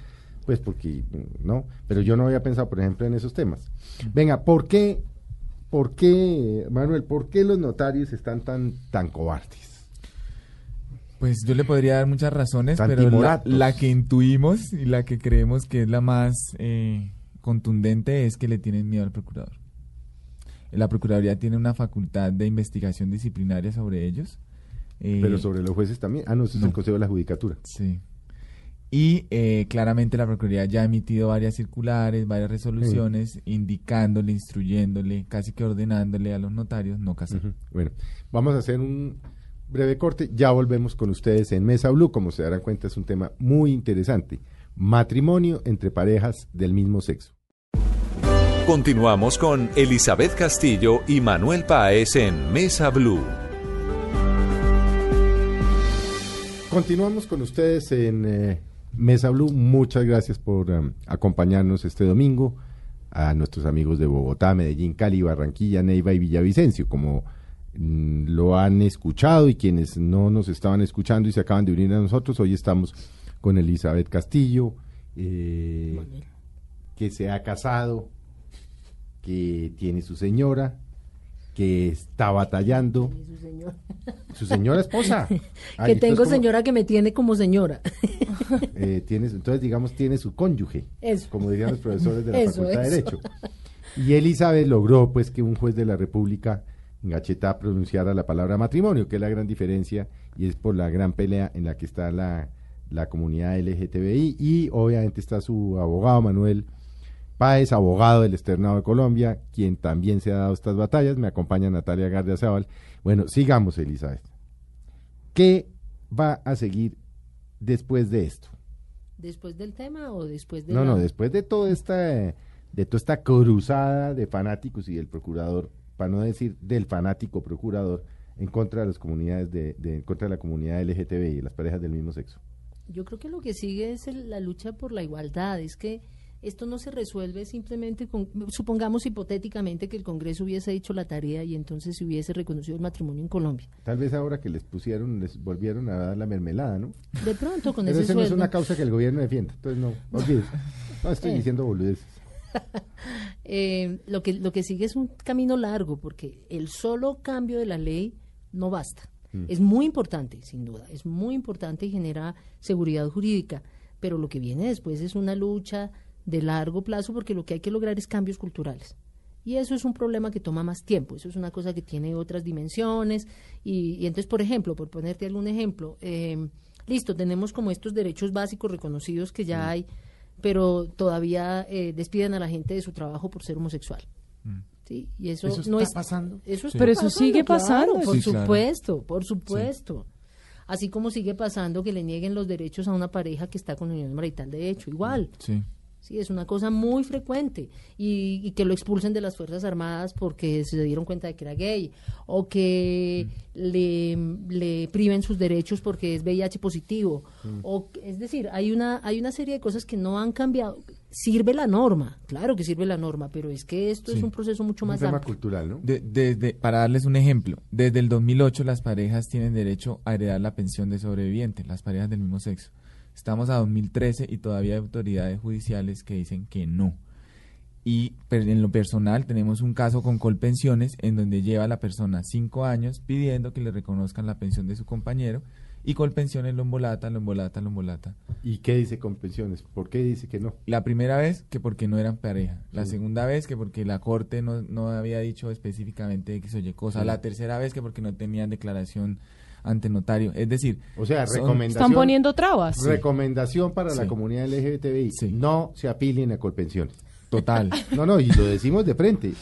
pues porque, no, pero yo no había pensado, por ejemplo, en esos temas. Venga, ¿por qué, por qué, Manuel, por qué los notarios están tan, tan cobardes? Pues yo le podría dar muchas razones, Tan pero la, que intuimos y la que creemos que es la más eh, contundente es que le tienen miedo al procurador. La Procuraduría tiene una facultad de investigación disciplinaria sobre ellos. eh, Pero sobre los jueces también. Ah, no, eso es no. el Consejo de la Judicatura. Sí. Y eh, claramente la Procuraduría ya ha emitido varias circulares, varias resoluciones, indicándole, instruyéndole, casi que ordenándole a los notarios no casar. Bueno, vamos a hacer un breve corte. Ya volvemos con ustedes en Mesa Blue. Como se darán cuenta, es un tema muy interesante. Matrimonio entre parejas del mismo sexo. Continuamos con Elizabeth Castillo y Manuel Páez en Mesa Blue. Continuamos con ustedes en eh, Mesa Blue. Muchas gracias por um, acompañarnos este domingo. A nuestros amigos de Bogotá, Medellín, Cali, Barranquilla, Neiva y Villavicencio. Como mm, lo han escuchado y quienes no nos estaban escuchando y se acaban de unir a nosotros, hoy estamos con Elizabeth Castillo, eh, que se ha casado, que tiene su señora, que está batallando. Su señor. Su señora esposa. Ay, que tengo como- señora que me tiene como señora. eh, tiene, entonces, digamos, tiene su cónyuge, Eso. como dirían los profesores de la Eso, Facultad de eso. Derecho. Y Elizabeth logró, pues, que un juez de la República en Gachetá pronunciara la palabra matrimonio, que es la gran diferencia, y es por la gran pelea en la que está la, la comunidad LGTBI, y obviamente está su abogado Manuel Páez, abogado del Externado de Colombia, quien también se ha dado estas batallas. Me acompaña Natalia Gardiazabal. Bueno, sigamos, Elizabeth. ¿Qué va a seguir después de esto? ¿Después del tema o después de No, la- no, después de toda esta, de toda esta cruzada de fanáticos y del procurador, para no decir del fanático procurador, en contra de las comunidades de, de- en contra de la comunidad LGTBI y las parejas del mismo sexo. Yo creo que lo que sigue es el- la lucha por la igualdad. Es que esto no se resuelve simplemente con, supongamos hipotéticamente que el Congreso hubiese hecho la tarea y entonces se hubiese reconocido el matrimonio en Colombia. Tal vez ahora que les pusieron, les volvieron a dar la mermelada, ¿no? De pronto con Pero ese esa no es sueldo. una causa que el gobierno defienda. Entonces, no, olvides. No estoy Eh. diciendo boludeces. Eh, lo que lo que sigue es un camino largo porque el solo cambio de la ley no basta. Mm. Es muy importante, sin duda, es muy importante y genera seguridad jurídica, pero lo que viene después es una lucha de largo plazo porque lo que hay que lograr es cambios culturales. Y eso es un problema que toma más tiempo, eso es una cosa que tiene otras dimensiones. Y, y entonces, por ejemplo, por ponerte algún ejemplo, eh, listo, tenemos como estos derechos básicos reconocidos que ya hay, pero todavía eh, despiden a la gente de su trabajo por ser homosexual. ¿sí? Y eso, ¿Eso no está es pasando? Eso Pero está eso sigue claro, pasando. por Sí, claro. supuesto, por supuesto. Así como sigue pasando que le nieguen los derechos a una pareja que está con unión marital de hecho, igual. Sí. Sí, es una cosa muy frecuente. Y, y que lo expulsen de las Fuerzas Armadas porque se dieron cuenta de que era gay. O que le, le priven sus derechos porque es VIH positivo. O, que- es decir, hay una, hay una serie de cosas que no han cambiado. Sirve la norma, claro que sirve la norma, pero es que esto es un proceso mucho Un más tema amplio. cultural, ¿no? De- desde, para darles un ejemplo, desde el 2008 las parejas tienen derecho a heredar la pensión de sobreviviente, las parejas del mismo sexo. Estamos a 2013 y todavía hay autoridades judiciales que dicen que no. Y en lo personal tenemos un caso con Colpensiones en donde lleva la persona cinco años pidiendo que le reconozcan la pensión de su compañero y Colpensiones lo embolata, lo embolata, lo embolata. ¿Y qué dice con pensiones? ¿Por qué dice que no? La primera vez que porque no eran pareja. La segunda vez que porque la corte no, no había dicho específicamente X o Y cosa. La tercera vez que porque no tenían declaración ante notario. Es decir, O sea, son- recomendación. Están poniendo trabas. Recomendación para la comunidad LGBTI. Sí. No se apilien a Colpensiones. Total. No, no, y lo decimos de frente.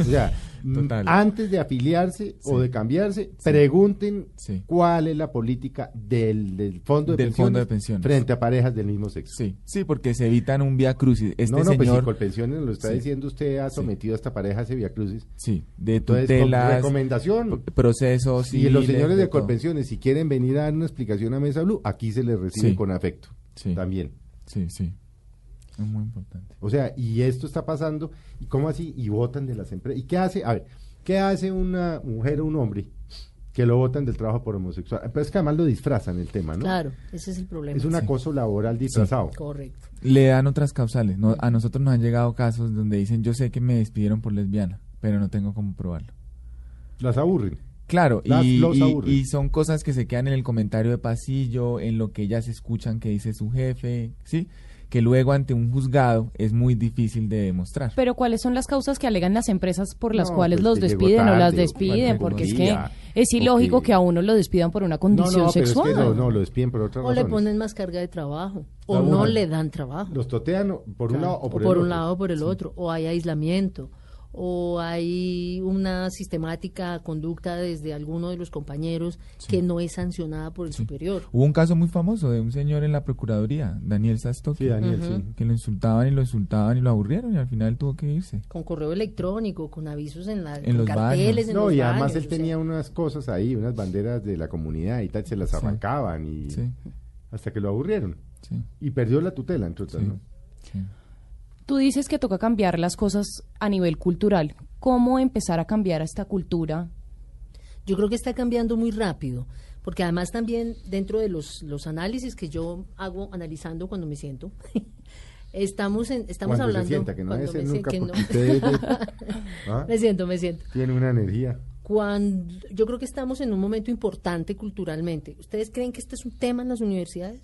O sea, Total. antes de afiliarse o de cambiarse, pregunten Sí. cuál es la política del, del fondo, de Del pensiones fondo de pensiones. frente a parejas del mismo sexo. Sí, sí, porque se evitan un vía crucis. Este no, no, pues si señor, Colpensiones lo está diciendo usted, ha sometido a esta pareja a ese via crucis. sí, de Entonces, tutelas, recomendación. procesos Y los señores de todo. Colpensiones, si quieren venir a dar una explicación a Mesa Blue, aquí se les recibe con afecto. Sí. También. Sí, sí. Es muy importante. O sea, y esto está pasando, ¿y cómo así? Y votan de las empresas. ¿Y qué hace? A ver, ¿qué hace una mujer o un hombre que lo votan del trabajo por homosexual? Pero es que además lo disfrazan el tema, ¿no? Claro, ese es el problema. Es un acoso laboral disfrazado. Correcto. Le dan otras causales. No, a nosotros nos han llegado casos donde dicen, yo sé que me despidieron por lesbiana, pero no tengo cómo probarlo. Las aburren. Claro, Las- y, y son cosas que se quedan en el comentario de pasillo, en lo que ellas escuchan que dice su jefe, ¿sí? Que luego ante un juzgado es muy difícil de demostrar. Pero ¿cuáles son las causas que alegan las empresas por las No, cuales pues los despiden o las despiden? Porque es que es ilógico que- a uno lo despidan por una condición no, sexual. es que no, no, lo despiden por otras O le ponen más carga de trabajo. O no le dan trabajo. Los totean o- por un lado o por, o el un otro. lado o por el otro. O hay aislamiento. O hay una sistemática conducta desde alguno de los compañeros que no es sancionada por el superior. Hubo un caso muy famoso de un señor en la Procuraduría, Daniel Sastoki, Sí, Daniel, Ujú. sí. que lo insultaban y lo insultaban y lo aburrieron y al final tuvo que irse. Con correo electrónico, con avisos en, la, En con los carteles baños. en No, los y además baños, él sea, tenía unas cosas ahí, unas banderas de la comunidad y tal, se las Sí. arrancaban y Sí, hasta que lo aburrieron. sí, Y perdió la tutela, entre otras, Sí. ¿no? Tú dices que toca cambiar las cosas a nivel cultural. ¿Cómo empezar a cambiar esta cultura? Yo creo que está cambiando muy rápido, porque además también dentro de los, los análisis que yo hago analizando cuando me siento, estamos en, estamos Cuando se hablando sienta, que no cuando debe ser me sie- nunca, que no. porque usted es de- ¿Ah? me siento, me siento. tiene una energía. Cuando yo creo que estamos en un momento importante culturalmente. ¿Ustedes creen que este es un tema en las universidades?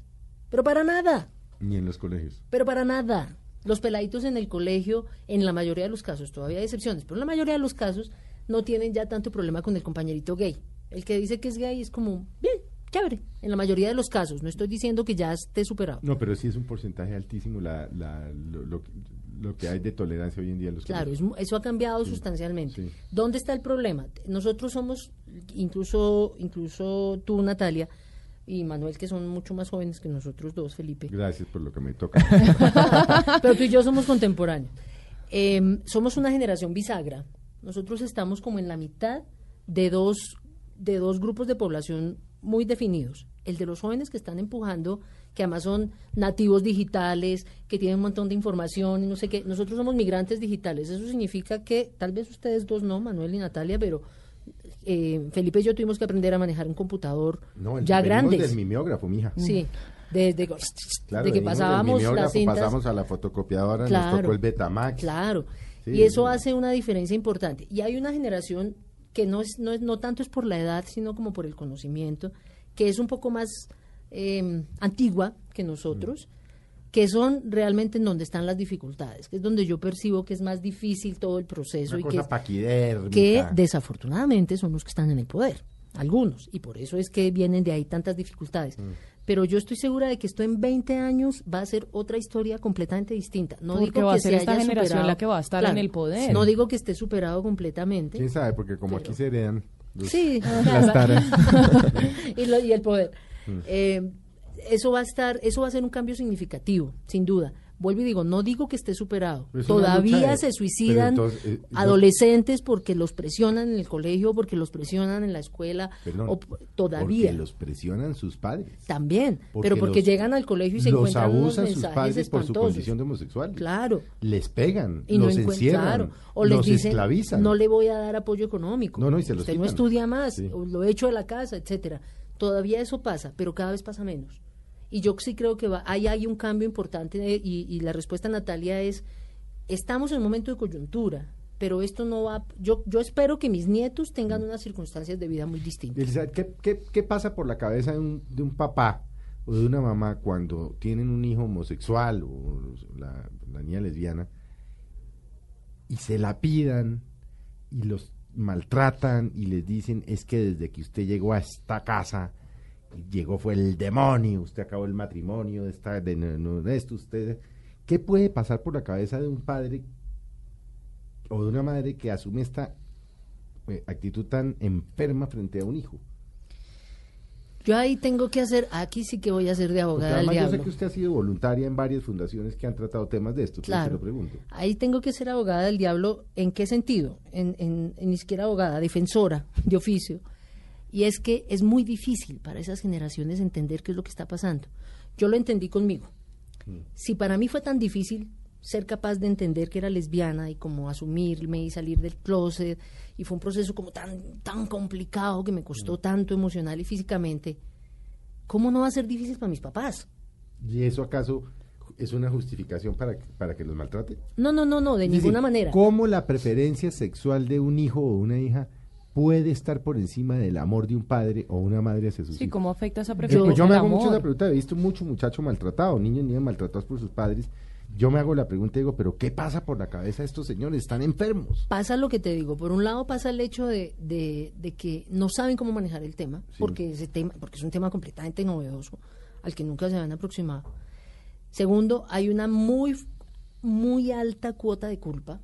Pero para nada. Ni en los colegios. Pero para nada. Los peladitos en el colegio, en la mayoría de los casos, todavía hay excepciones, pero en la mayoría de los casos no tienen ya tanto problema con el compañerito gay. El que dice que es gay es como, bien, chévere. En la mayoría de los casos, no estoy diciendo que ya esté superado. No, pero sí es un porcentaje altísimo la, la, lo, lo, lo que hay de tolerancia hoy en día en los Claro, es eso ha cambiado sustancialmente. sí. ¿Dónde está el problema? Nosotros somos, incluso, incluso tú, Natalia, y Manuel, que son mucho más jóvenes que nosotros dos, Felipe. Gracias por lo que me toca. Pero tú y yo somos contemporáneos. Eh, somos una generación bisagra. Nosotros estamos como en la mitad de dos, de dos grupos de población muy definidos. El de los jóvenes que están empujando que además son nativos digitales, que tienen un montón de información y no sé qué. Nosotros somos migrantes digitales. Eso significa que, tal vez ustedes dos no, Manuel y Natalia, pero eh, Felipe y yo tuvimos que aprender a manejar un computador No, el- ya grandes. del mimeógrafo, mija. Sí, desde Claro, de que pasábamos las cintas. pasamos a la fotocopiadora, nos Claro. tocó el Betamax. Claro. Sí, y eso sí. hace una diferencia importante. Y hay una generación que no es, no es, no tanto es por la edad, sino como por el conocimiento, que es un poco más eh, antigua que nosotros, que son realmente en donde están las dificultades, que es donde yo percibo que es más difícil todo el proceso Una y cosa que, desafortunadamente son los que están en el poder, algunos, y por eso es que vienen de ahí tantas dificultades. Mm. Pero yo estoy segura de que esto en 20 años va a ser otra historia completamente distinta. No Porque digo va a que ser se esta haya generación superado. la que va a estar en el poder. No digo que esté superado completamente. ¿Quién sabe? Porque como aquí se heredan los- Sí, las taras. y, lo- y el poder. Mm. Eh, eso va a estar, eso va a ser un cambio significativo, sin duda. Vuelvo y digo, no digo que esté superado. Es Todavía de- se suicidan entonces, eh, adolescentes porque los presionan en el colegio, porque los presionan en la escuela, Perdón, o todavía. Porque los presionan sus padres. También, Porque pero porque los- llegan al colegio y se los encuentran unos abusan sus mensajes padres por su condición de homosexual. Claro. Les pegan, Y no los encuent- encierran, claro. o les los dicen, esclavizan. no le voy a dar apoyo económico. No, no, y se los Usted no quitan. estudia más, Sí. o lo echo de la casa, etcétera. Todavía eso pasa, pero cada vez pasa menos. Y yo sí creo que ahí hay un cambio importante de- y, la respuesta, Natalia, es, estamos en un momento de coyuntura, pero esto no va, yo, yo espero que mis nietos tengan unas circunstancias de vida muy distintas. Elizabeth, ¿qué, qué, qué pasa por la cabeza de un, de un papá o de una mamá cuando tienen un hijo homosexual o la, la niña lesbiana y se la pidan y los maltratan y les dicen es que desde que usted llegó a esta casa llegó fue el demonio, usted acabó el matrimonio de, esta, de, no- de esto, usted... ¿Qué puede pasar por la cabeza de un padre o de una madre que asume esta eh, actitud tan enferma frente a un hijo? Yo ahí tengo que hacer, aquí sí que voy a ser de abogada del además yo sé diablo. que usted ha sido voluntaria en varias fundaciones que han tratado temas de esto, Claro. se lo pregunto. Ahí tengo que ser abogada del diablo. ¿En qué sentido? En, en- en ni siquiera abogada, defensora de oficio. Y es que es muy difícil para esas generaciones entender qué es lo que está pasando. Yo lo entendí conmigo. Si para mí fue tan difícil ser capaz de entender que era lesbiana y como asumirme y salir del closet y fue un proceso como tan tan complicado que me costó tanto emocional y físicamente, ¿cómo no va a ser difícil para mis papás? ¿Y eso acaso es una justificación para, que- para que los maltrate? No, no, no, no, de Es decir, ninguna manera. ¿Cómo la preferencia sexual de un hijo o una hija puede estar por encima del amor de un padre o una madre hacia sus Sí, hijos? ¿cómo afecta esa preferencia? pues yo me hago mucho la pregunta, he visto mucho muchacho maltratado, niños y niñas maltratados por sus padres. Yo me hago la pregunta y digo, ¿pero qué pasa por la cabeza de estos señores? Están enfermos. pasa lo que te digo. Por un lado pasa el hecho de, de- de que no saben cómo manejar el tema, Sí. porque ese tema, porque es un tema completamente novedoso, al que nunca se habían aproximado. Segundo, hay una muy, muy alta cuota de culpa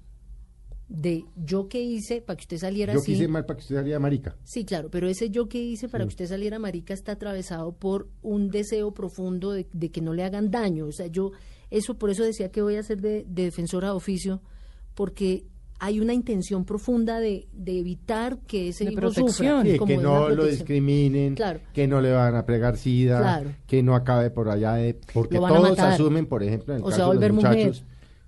de yo que hice para que usted saliera Yo así. quise mal para que usted saliera marica. Sí, claro, pero ese yo que hice para Sí. que usted saliera marica está atravesado por un deseo profundo de, de que no le hagan daño. O sea, yo, eso por eso decía que voy a ser de, de defensora de oficio, porque hay una intención profunda de, de evitar que ese De hijo protección. sufra. Sí, como que no lo discriminen, Claro. que no le van a pregar sida, Claro. que no acabe por allá de... Porque todos asumen, por ejemplo, en el O caso de los mujer. muchachos,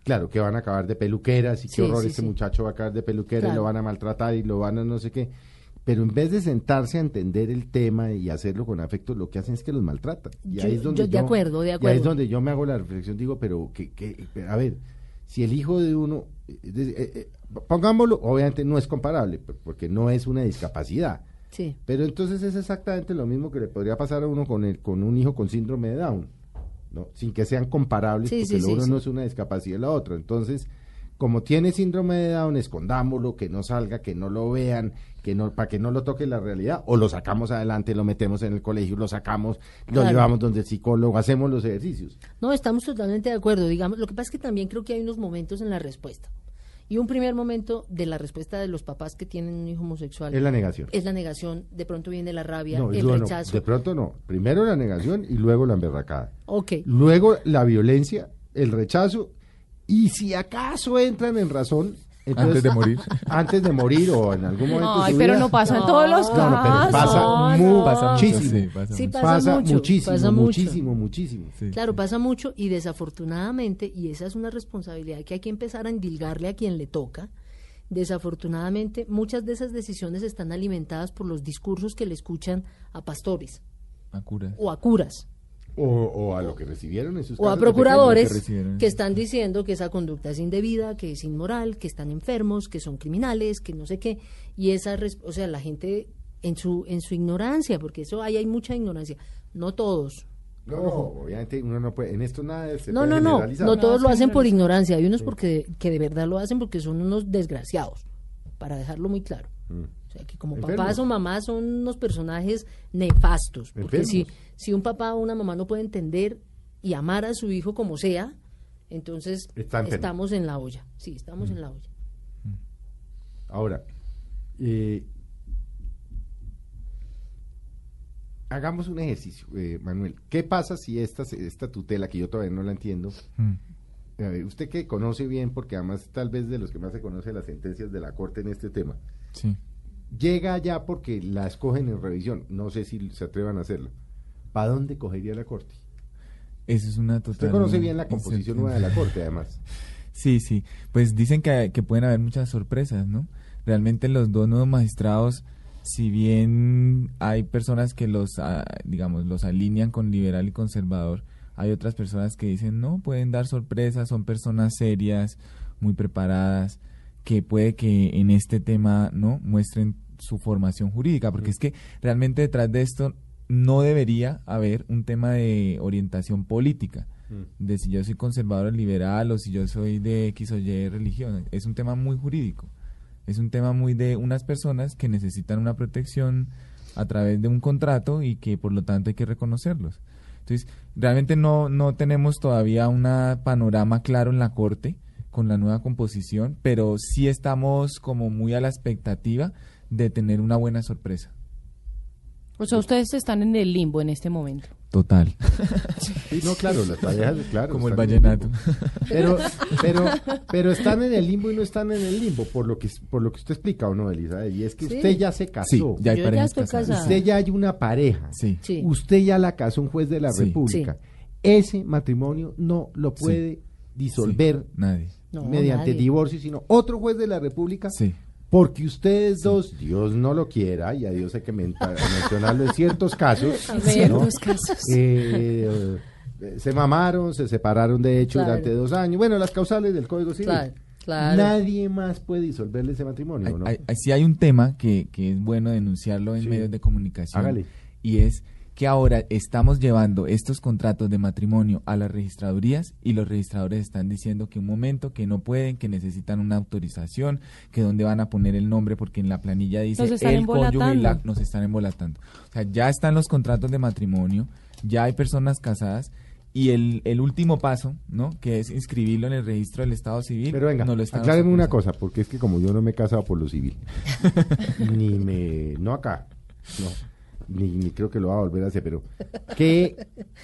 claro, que van a acabar de peluqueras y qué horror sí, este sí. muchacho va a acabar de peluquera y lo van a maltratar y lo van a no sé qué. Pero en vez de sentarse a entender el tema y hacerlo con afecto, lo que hacen es que los maltratan. Y Yo- ahí es donde yo- de acuerdo, de Y ahí es acuerdo. donde yo me hago la reflexión, digo, pero que, que a ver, si el hijo de uno, eh, eh, eh, pongámoslo, obviamente no es comparable, porque no es una discapacidad. Sí. Pero entonces es exactamente lo mismo que le podría pasar a uno con el, con un hijo con síndrome de Down, ¿no? Sin que sean comparables, Sí, porque sí, lo sí, uno no es una discapacidad y la otra. Entonces, como tiene síndrome de Down, escondámoslo, que no salga, que no lo vean, que no, para que no lo toque la realidad, o lo sacamos adelante, lo metemos en el colegio, lo sacamos, lo Claro. llevamos donde el psicólogo, hacemos los ejercicios. No, estamos totalmente de acuerdo. Digamos, lo que pasa es que también creo que hay unos momentos en la respuesta. Y un primer momento de la respuesta de los papás que tienen un hijo homosexual Es la negación. es la negación, de pronto viene la rabia, No, el no, no, rechazo. de pronto no. Primero la negación y luego la emberracada. Ok. Luego la violencia, el rechazo, y si acaso entran en razón, Antes de morir. Antes de morir o en algún momento. de Ay, su pero vida. no pasa en todos los No, no, pero casos. pasa no. Pasa muchísimo. sí, pasa Sí, mucho. pasa Pasa mucho, muchísimo, pasa mucho. muchísimo, muchísimo. Sí. Claro, pasa mucho y desafortunadamente, y esa es una responsabilidad que hay que empezar a endilgarle a quien le toca, desafortunadamente muchas de esas decisiones están alimentadas por los discursos que le escuchan a pastores A curas. o a curas O, o a lo que recibieron en sus o a procuradores que están diciendo que esa conducta es indebida, que es inmoral, que están enfermos, que son criminales, que no sé qué, y esa, o sea, la gente en su en su ignorancia, porque eso ahí hay mucha ignorancia, no todos. No, no, obviamente uno no puede, en esto nada se No, puede no, no, no todos lo hacen por ignorancia, hay unos porque que de verdad lo hacen porque son unos desgraciados, para dejarlo muy claro. Mm. Sea, que como papás o mamás son unos personajes nefastos. Porque si, si un papá o una mamá no puede entender y amar a su hijo como sea, entonces estamos en la olla. Sí, estamos en la olla. Ahora, eh, hagamos un ejercicio, eh, Manuel. ¿Qué pasa si esta, esta tutela, que yo todavía no la entiendo, Mm. a ver, usted que conoce bien, porque además tal vez de los que más se conoce las sentencias de la Corte en este tema, Sí. Llega allá porque la escogen en revisión, no sé si se atrevan a hacerlo. ¿Para dónde cogería la Corte? Eso es una total. Usted conoce bien la composición nueva de la Corte, además. Sí, sí. Pues dicen que, que pueden haber muchas sorpresas, ¿no? Realmente los dos nuevos magistrados, si bien hay personas que los, ah, digamos, los alinean con liberal y conservador, hay otras personas que dicen, no, pueden dar sorpresas, son personas serias, muy preparadas, que puede que en este tema, ¿no? Muestren su formación jurídica, porque es que realmente detrás de esto no debería haber un tema de orientación política de si yo soy conservador o liberal o si yo soy de X o Y religión. Es un tema muy jurídico. Es un tema muy de unas personas que necesitan una protección a través de un contrato y que por lo tanto hay que reconocerlos. Entonces, realmente no, no tenemos todavía un panorama claro en la Corte con la nueva composición, pero sí estamos como muy a la expectativa de tener una buena sorpresa. O sea, ustedes están en el limbo en este momento. Total. Sí, no, claro, las parejas, claro. Como el vallenato. Pero, pero, pero están en el limbo y no están en el limbo, por lo que, por lo que usted explica, ¿o no, Elizabeth? Y es que Sí. usted ya se casó. Sí, ya hay Yo ya estoy casada. Usted ya hay una pareja. Sí. Sí. Usted ya la casó un juez de la Sí. República. Ese matrimonio no lo puede disolver Sí, Nadie. No, mediante nadie. divorcio, sino otro juez de la República. Sí. Porque ustedes dos, Dios no lo quiera, y a Dios hay que mencionarlo en ciertos casos, En ¿no? ciertos casos. Eh, eh, se mamaron, se separaron de hecho Claro. durante dos años. Bueno, las causales del Código Civil. Claro, claro. Nadie más puede disolverle ese matrimonio, Hay- ¿no? hay- hay- sí hay un tema que, que es bueno denunciarlo en Sí. medios de comunicación. Hágale. Y es que ahora estamos llevando estos contratos de matrimonio a las registradurías y los registradores están diciendo que un momento, que no pueden, que necesitan una autorización, que dónde van a poner el nombre porque en la planilla dice el cónyuge y la, nos están embolatando. O sea, ya están los contratos de matrimonio, ya hay personas casadas y el, el último paso, ¿no? Que es inscribirlo en el registro del Estado Civil. Pero venga, no lo están acláreme una cosa, porque es que como yo no me he casado por lo civil, ni me, no acá, no, ni, ni creo que lo va a volver a hacer, pero ¿qué,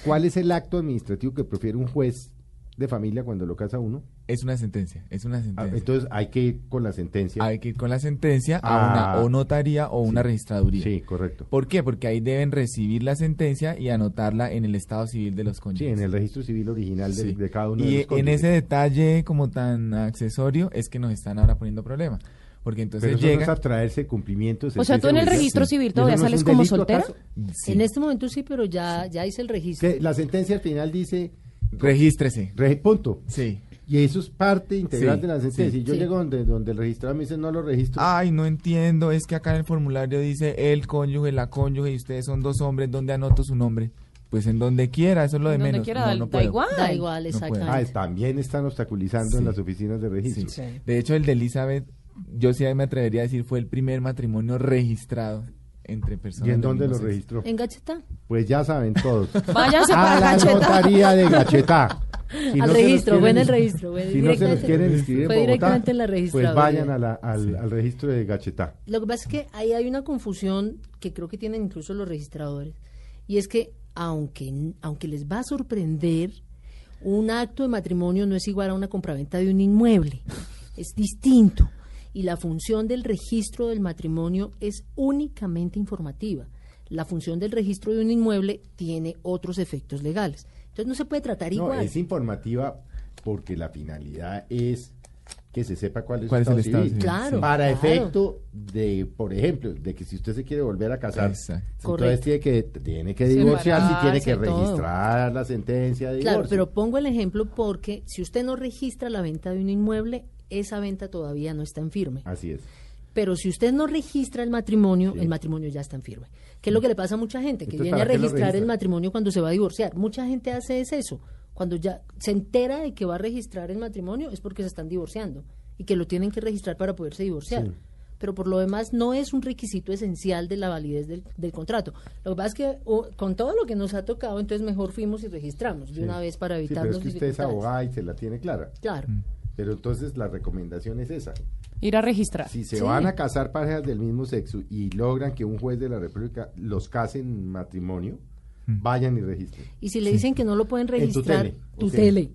¿cuál es el acto administrativo que prefiere un juez de familia cuando lo casa uno? Es una sentencia, es una Ah, sentencia. entonces hay que ir con la sentencia. Hay que ir con la sentencia a Ah. una o notaría o una registraduría. Sí, correcto. ¿Por qué? Porque ahí deben recibir la sentencia y anotarla en el estado civil de los Sí, cónyuges. en el registro civil original de, Sí. de cada uno de Y los en cónyuges. ese detalle como tan accesorio es que nos están ahora poniendo problema. Porque entonces Pero eso no llega... es abstraerse cumplimiento. de O sea, tú en el registro civil ¿Y eso todavía no es sales como soltera. Sí. En este momento sí, pero ya, ya hice el registro. Que la sentencia al final dice, Regístrese. re- punto. Sí. Y eso es parte integral Sí, de la sentencia. sí. Y yo Sí. llego donde, donde el registrador me dice, no lo registro. Ay, no entiendo, es que acá en el formulario dice el cónyuge, la cónyuge y ustedes son dos hombres, ¿dónde anoto su nombre? Pues en donde quiera, eso es lo de Donde menos. quiera, No, da- no da puedo. igual. Da igual, No exactamente. Ah, también están obstaculizando en las oficinas de registro. Sí. De hecho, el de Elizabeth, yo sí me atrevería a decir, fue el primer matrimonio registrado entre personas. ¿Y en dónde lo registró? En Gachetá. Pues ya saben todos. Váyanse a para la notaría de Gachetá. Si Al no registro, fue en el registro, fue Si no se los directamente- quieren inscribir en fue Bogotá, directamente en la pues registraduría. vayan a la- al, al registro de Gachetá. Lo que pasa es que ahí hay una confusión que creo que tienen incluso los registradores, y es que aunque, aunque les va a sorprender, un acto de matrimonio no es igual a una compraventa de un inmueble, es distinto. Y la función del registro del matrimonio es únicamente informativa. La función del registro de un inmueble tiene otros efectos legales. Entonces no se puede tratar No, igual. es informativa porque la finalidad es que se sepa cuál es, ¿Cuál es el estado civil. civil? Claro, Para claro. efecto de, por ejemplo, de que si usted se quiere volver a casar, Exacto. entonces Correcto. tiene que, tiene que divorciarse y tiene que Separarse, todo. registrar la sentencia de divorcio. Claro, pero pongo el ejemplo porque si usted no registra la venta de un inmueble, esa venta todavía no está en firme. Así es. Pero si usted no registra el matrimonio, Sí. el matrimonio ya está en firme. ¿Qué es lo que le pasa a mucha gente? Que Entonces, viene a ¿para qué lo registrar el matrimonio cuando se va a divorciar. Mucha gente hace es eso. Cuando ya se entera de que va a registrar el matrimonio es porque se están divorciando y que lo tienen que registrar para poderse divorciar. Sí. Pero por lo demás no es un requisito esencial de la validez del, del contrato. Lo que pasa es que o, con todo lo que nos ha tocado, entonces mejor fuimos y registramos de Sí. una vez para Sí, pero es que usted es abogada y se la tiene clara. Claro. Pero entonces la recomendación es esa. Ir a registrar. Si se Sí. van a casar parejas del mismo sexo y logran que un juez de la República los case en matrimonio, vayan y registren. Y si le dicen que no lo pueden En registrar, tutele, ok. tutele.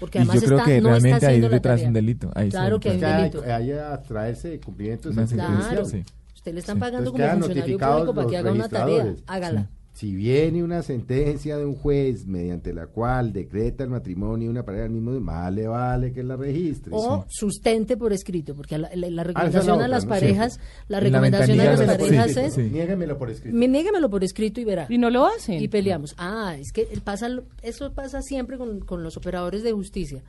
Porque Y además yo creo está, que no realmente está ahí haciendo la detrás tarea. un delito. Ahí claro que hay un hay, delito. hay a traerse de cumplimiento de judicial. sí. Usted le están Sí. pagando Entonces como funcionario público para que haga una tarea. Hágala. Si viene una sentencia de un juez mediante la cual decreta el matrimonio de una pareja del mismo, más le vale que la registre. O sustente por escrito, porque la, la recomendación otra, a las ¿no? parejas, Sí. la En la recomendación a las parejas sí, es, sí. Niéguemelo por escrito. "Mi- niéguemelo por escrito y verá. Y no lo hacen. Y peleamos. Ah, es que el pasa, eso pasa siempre con, con los operadores de justicia,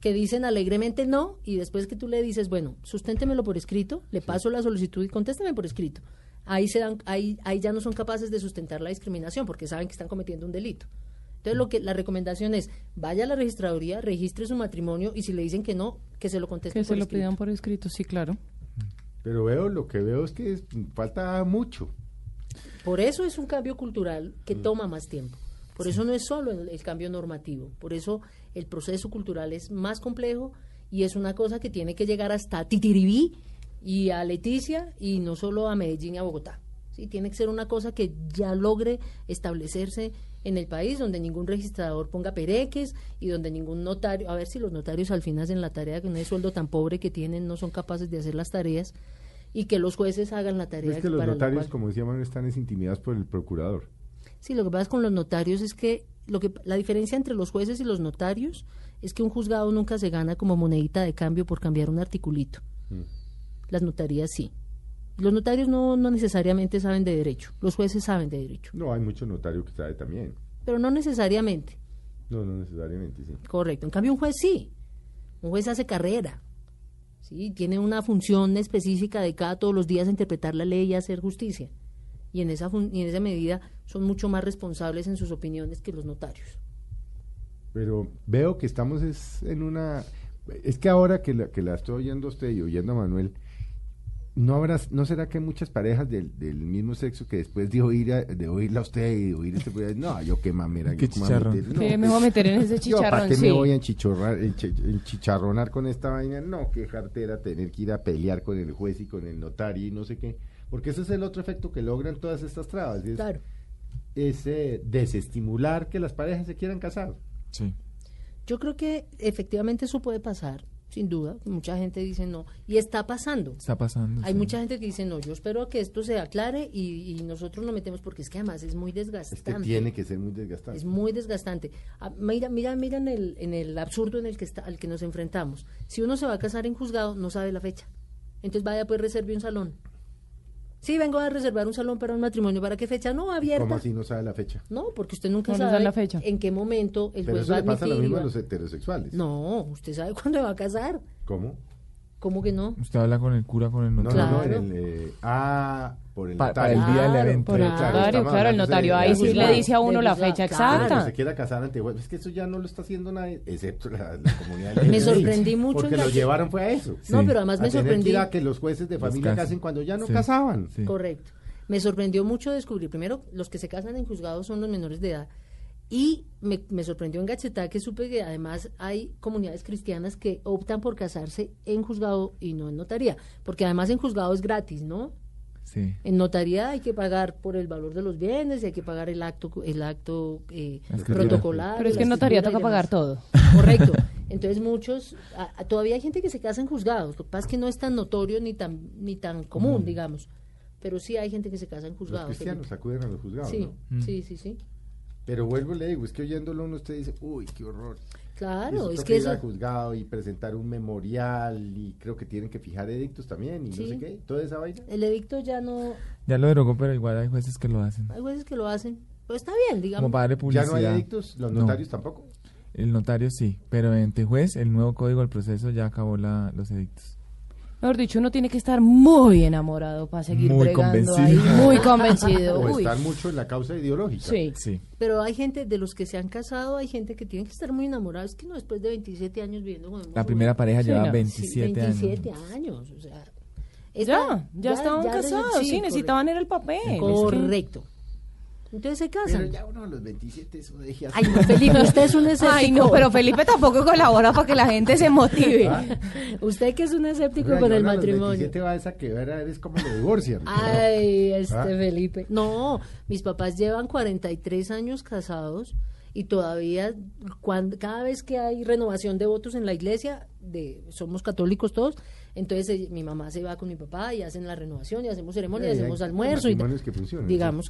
que dicen alegremente no, y después que tú le dices, bueno, susténtemelo por escrito, le paso la solicitud y contésteme por escrito. Ahí, se dan, ahí, ahí ya no son capaces de sustentar la discriminación, porque saben que están cometiendo un delito. Entonces, lo que la recomendación es, vaya a la registraduría, registre su matrimonio, y si le dicen que no, que se lo contesten Que se por lo escrito. pidan por escrito, sí, claro. Pero veo, lo que veo es que es- falta mucho. Por eso es un cambio cultural que toma más tiempo. Por eso no es solo el, el cambio normativo. Por eso el proceso cultural es más complejo y es una cosa que tiene que llegar hasta Titiribí y a Leticia y no solo a Medellín y a Bogotá. ¿sí? Tiene que ser una cosa que ya logre establecerse en el país, donde ningún registrador ponga pereques y donde ningún notario, a ver si los notarios al fin hacen la tarea con ese sueldo tan pobre que tienen, no son capaces de hacer las tareas y que los jueces hagan la tarea Es que los para notarios, cual- como decía Manuel, están es intimidados por el procurador. Sí, lo que pasa con los notarios es que, lo que la diferencia entre los jueces y los notarios es que un juzgado nunca se gana como monedita de cambio por cambiar un articulito. Mm. Las notarías sí. Los notarios no, no necesariamente saben de derecho, los jueces saben de derecho, No, hay mucho notario que sabe también. pero no necesariamente, No, no necesariamente, sí. correcto. En cambio un juez sí, un juez hace carrera, sí, tiene una función específica de cada todos los días interpretar la ley y hacer justicia. Y en esa, fun- y en esa medida son mucho más responsables en sus opiniones que los notarios. Pero veo que estamos es en una... Es que ahora que la, que la estoy oyendo a usted y oyendo a Manuel, ¿no habrá, no será que hay muchas parejas del, del mismo sexo que después de, oír a- de oírla a usted y de oír este programa, no, yo qué mamera, Qué yo cómo me voy a chicharrón. meter, no, ¿Qué me pues, voy a meter en ese Yo, ¿para chicharrón? qué Sí. me voy a enchichorrar, enchi- enchicharronar con esta vaina? No, qué jartera tener que ir a pelear con el juez y con el notario y no sé qué. Porque ese es el otro efecto que logran todas estas trabas. Es, Claro. es, eh, desestimular que las parejas se quieran casar. Sí. Yo creo que efectivamente eso puede pasar, sin duda. Mucha gente dice no. Y está pasando. Está pasando. Hay sí. mucha gente que dice no, yo espero a que esto se aclare y, y nosotros nos metemos porque es que además es muy Es que desgastante. tiene que ser muy desgastante. Es muy desgastante. Ah, mira, mira, mira en el, en el absurdo en el que está, al que nos enfrentamos. Si uno se va a casar en juzgado, no sabe la fecha. Entonces vaya pues reserve un salón. Sí, vengo a reservar un salón para un matrimonio. ¿Para qué fecha? No, abierta. ¿Cómo así no sabe la fecha? No, porque usted nunca No nos sabe la fecha. en qué momento el Pero juez eso va a le pasa lo mismo a los heterosexuales. No, usted sabe cuándo va a casar. ¿Cómo? ¿Cómo que no? Usted habla con el cura, con el No, notario. no, no, Claro. en el, eh, ah, por el Pa- para notario. el día del Claro, evento. Por el Claro, notario, estamos claro, el notario de- ahí de sí le dice a uno De la fecha claro. Cuando exacta. se quiera casar ante es que eso ya no lo está haciendo nadie, excepto la, la comunidad Me LGBTI, sorprendí mucho Porque en lo que- llevaron fue a eso. No, Sí. pero además a me tener que sorprendí. ir a que los jueces de familia casen. casen cuando ya no Sí. casaban. Sí. Correcto. Me sorprendió mucho descubrir, primero, los que se casan en juzgados son los menores de edad. Y me, me sorprendió en Gachetá que supe que además hay comunidades cristianas que optan por casarse en juzgado y no en notaría. Porque además en juzgado es gratis, ¿no? Sí. En notaría hay que pagar por el valor de los bienes y hay que pagar el acto, el acto eh, protocolar. Pero es que en notaría toca pagar todo. Correcto. Entonces muchos, a- a- todavía hay gente que se casa en juzgados, lo que pasa es que no es tan notorio ni tan, ni tan común, digamos, pero sí hay gente que se casa en Los juzgados. cristianos Felipe. acuden a los juzgados, Sí, ¿no? sí, sí, sí. Pero vuelvo y le digo, es que oyéndolo uno usted dice, uy, qué horror. Claro, Y es que ir eso, al juzgado y presentar un memorial y creo que tienen que fijar edictos también y Sí. no sé qué, toda esa vaina. el edicto ya no, Ya lo derogó, pero igual hay jueces que lo hacen. hay jueces que lo hacen, pero está bien, digamos. Como para darle Ya publicidad. no hay edictos, los No. notarios tampoco. El notario sí, pero en juez, el nuevo código del proceso ya acabó la, los edictos. Mejor dicho, uno tiene que estar muy enamorado para seguir Muy bregando convencido. ahí. Muy convencido. O Uy. estar mucho en la causa ideológica. Sí. Sí. Pero hay gente de los que se han casado, hay gente que tiene que estar muy enamorada. Es que no después de 27 años viviendo con La primera pareja Sí, lleva no. 27, 27 años. años. o sea, Ya, esta- ya, estaban ya- casados, sí, correcto. necesitaban era el papel. es que- Correcto. Entonces se Pero casan. ya uno a los 27 eso deje Ay, no, Felipe, usted es un escéptico. Ay, no, pero Felipe tampoco colabora para que la gente se motive. Usted que es un escéptico con el a los matrimonio. 27 va a esa que ver, es como lo divorcian. Ay, este ¿Ah? Felipe. No, mis papás llevan 43 años casados y todavía cuando, cada vez que hay renovación de votos en la iglesia, de, somos católicos todos, entonces eh, mi mamá se va con mi papá y hacen la renovación y hacemos ceremonia, y hay hacemos almuerzo y matrimonios que digamos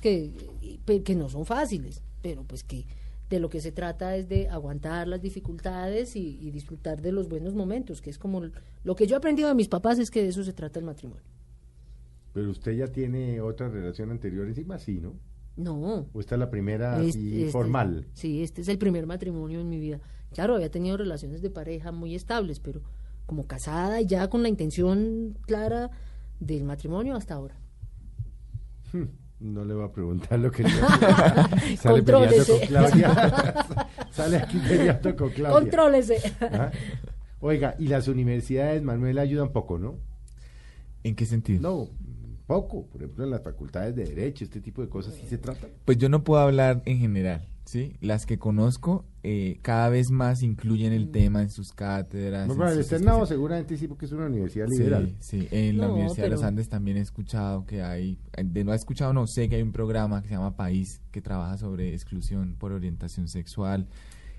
que, no son fáciles, pero pues que de lo que se trata es de aguantar las dificultades y, y disfrutar de los buenos momentos, que es como lo que yo he aprendido de mis papás es que de eso se trata el matrimonio. Pero usted ya tiene otra relación anterior encima, sí, ¿no? No, ¿O esta es la primera Este- así este- formal? Sí, este es el primer matrimonio en mi vida. Claro, había tenido relaciones de pareja muy estables, pero como casada y ya con la intención clara del matrimonio hasta ahora. Hmm, No le voy a preguntar lo que le Sale peleando con Claudia. Sale aquí peleando con Claudia. Contrólese. Ajá. Oiga, y las universidades, Manuel, ayudan poco, ¿no? ¿En qué sentido? No, poco. Por ejemplo, en las facultades de Derecho, este tipo de cosas sí se tratan. Pues yo no puedo hablar en general, ¿sí? Las que conozco eh, cada vez más incluyen el tema en sus cátedras. No, pero el externado seguramente sí, porque es una universidad Sí, liberal. Sí, en la Universidad de los pero- Andes también he escuchado que hay, de no he escuchado, no sé que hay un programa que se llama País que trabaja sobre exclusión por orientación sexual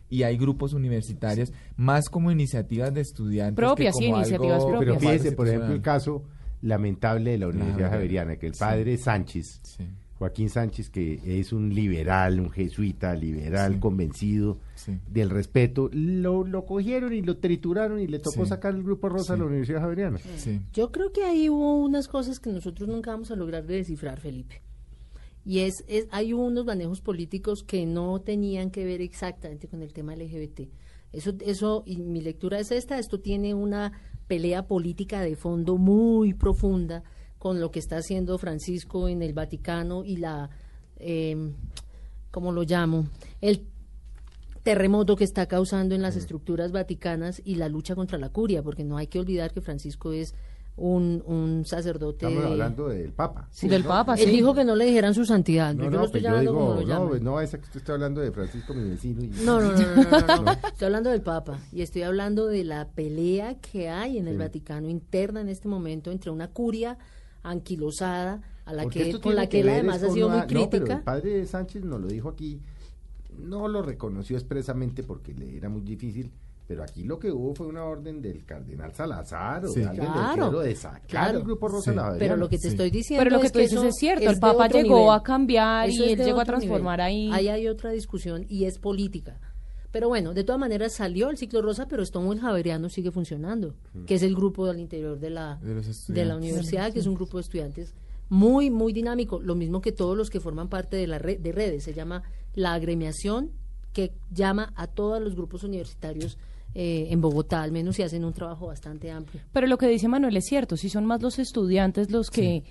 y hay grupos universitarios más como iniciativas de estudiantes que Propias, sí, como iniciativas algo Pero propias. más fíjese, por ejemplo, el caso lamentable de la Universidad Javeriana. Javeriana, que el Sí. padre Sánchez, Sí, Joaquín Sánchez, que es un liberal, un jesuita liberal Sí. convencido sí. del respeto, lo, lo cogieron y lo trituraron y le tocó Sí. sacar el grupo rosa a la Universidad Javeriana. sí. Yo creo que ahí hubo unas cosas que nosotros nunca vamos a lograr de descifrar, Felipe. Y es, es hay unos manejos políticos que no tenían que ver exactamente con el tema LGBT. Eso, eso, y mi lectura es esta, esto tiene una pelea política de fondo muy profunda con lo que está haciendo Francisco en el Vaticano y la, eh, ¿cómo lo llamo? El terremoto que está causando en las estructuras vaticanas y la lucha contra la curia, porque no hay que olvidar que Francisco es un, un sacerdote. Estamos de- hablando del Papa. Sí, Del ¿no? Papa, Él sí. dijo que no le dijeran su santidad. No, yo no, lo estoy pues llamando como digo, lo no, llaman. no, esa que usted está hablando de Francisco, mi vecino. y- No, no, no, no, no, no, no. Estoy hablando del Papa y estoy hablando de la pelea que hay en el Sí. Vaticano interna en este momento entre una curia anquilosada a la Porque que con la que él además ha sido una- muy no, pero crítica. el padre Sánchez nos lo dijo aquí, no lo reconoció expresamente porque le era muy difícil, pero aquí lo que hubo fue una orden del cardenal Salazar o Sí. de alguien Claro, del clero de sacar claro. el grupo Rosa Sí. la Pero lo que te Sí. estoy diciendo Pero lo que es tú dices eso es cierto, es el de Papa llegó nivel. a cambiar Eso y él de llegó a transformar nivel. ahí. Ahí hay otra discusión y es política. Pero bueno, de todas maneras salió el ciclo rosa, pero Stonewall Javeriano sigue funcionando, que es el grupo al interior de la, De la universidad, que es un grupo de estudiantes muy, muy dinámico, lo mismo que todos los que forman parte de la red de redes, se llama la agremiación, que llama a todos los grupos universitarios eh, en Bogotá, al menos, y hacen un trabajo bastante amplio. Pero lo que dice Manuel es cierto, si son más los estudiantes los que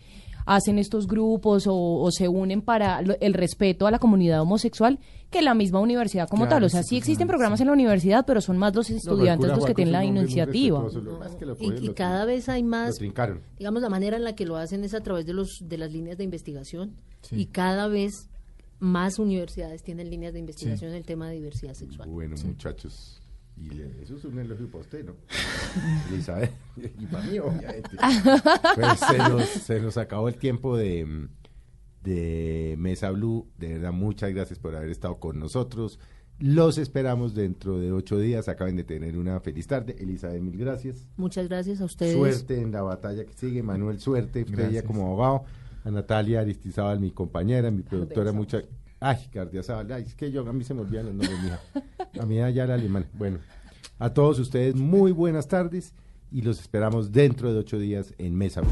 hacen estos grupos o, o se unen para lo- el respeto a la comunidad homosexual que la misma universidad como Claro, tal. O sea, sí sí, existen claro, programas sí. en la universidad, pero son más los estudiantes los que tienen la iniciativa. lo Y, cada vez hay más, digamos, la manera en la que lo hacen es a través de, los, de las líneas de investigación Sí. y cada vez más universidades tienen líneas de investigación en el tema de diversidad sexual. Bueno, muchachos, y le- eso es un elogio para usted, ¿no? Elizabeth, y para mí, obviamente. Pues se nos, se nos acabó el tiempo de, de Mesa Blue. De verdad, muchas gracias por haber estado con nosotros. Los esperamos dentro de ocho días. Acaben de tener una feliz tarde. Elizabeth, mil gracias. Muchas gracias a ustedes. Suerte en la batalla que sigue. Manuel, suerte. Usted ya Gracias. como abogado. A Natalia Aristizábal, mi compañera, mi productora, mucha... Ay, Gardiazabal. Ay, es que yo, a mí se me olvidan los nombres, mija. A mí allá la alemán. Bueno, a todos ustedes muy buenas tardes y los esperamos dentro de ocho días en Mesa.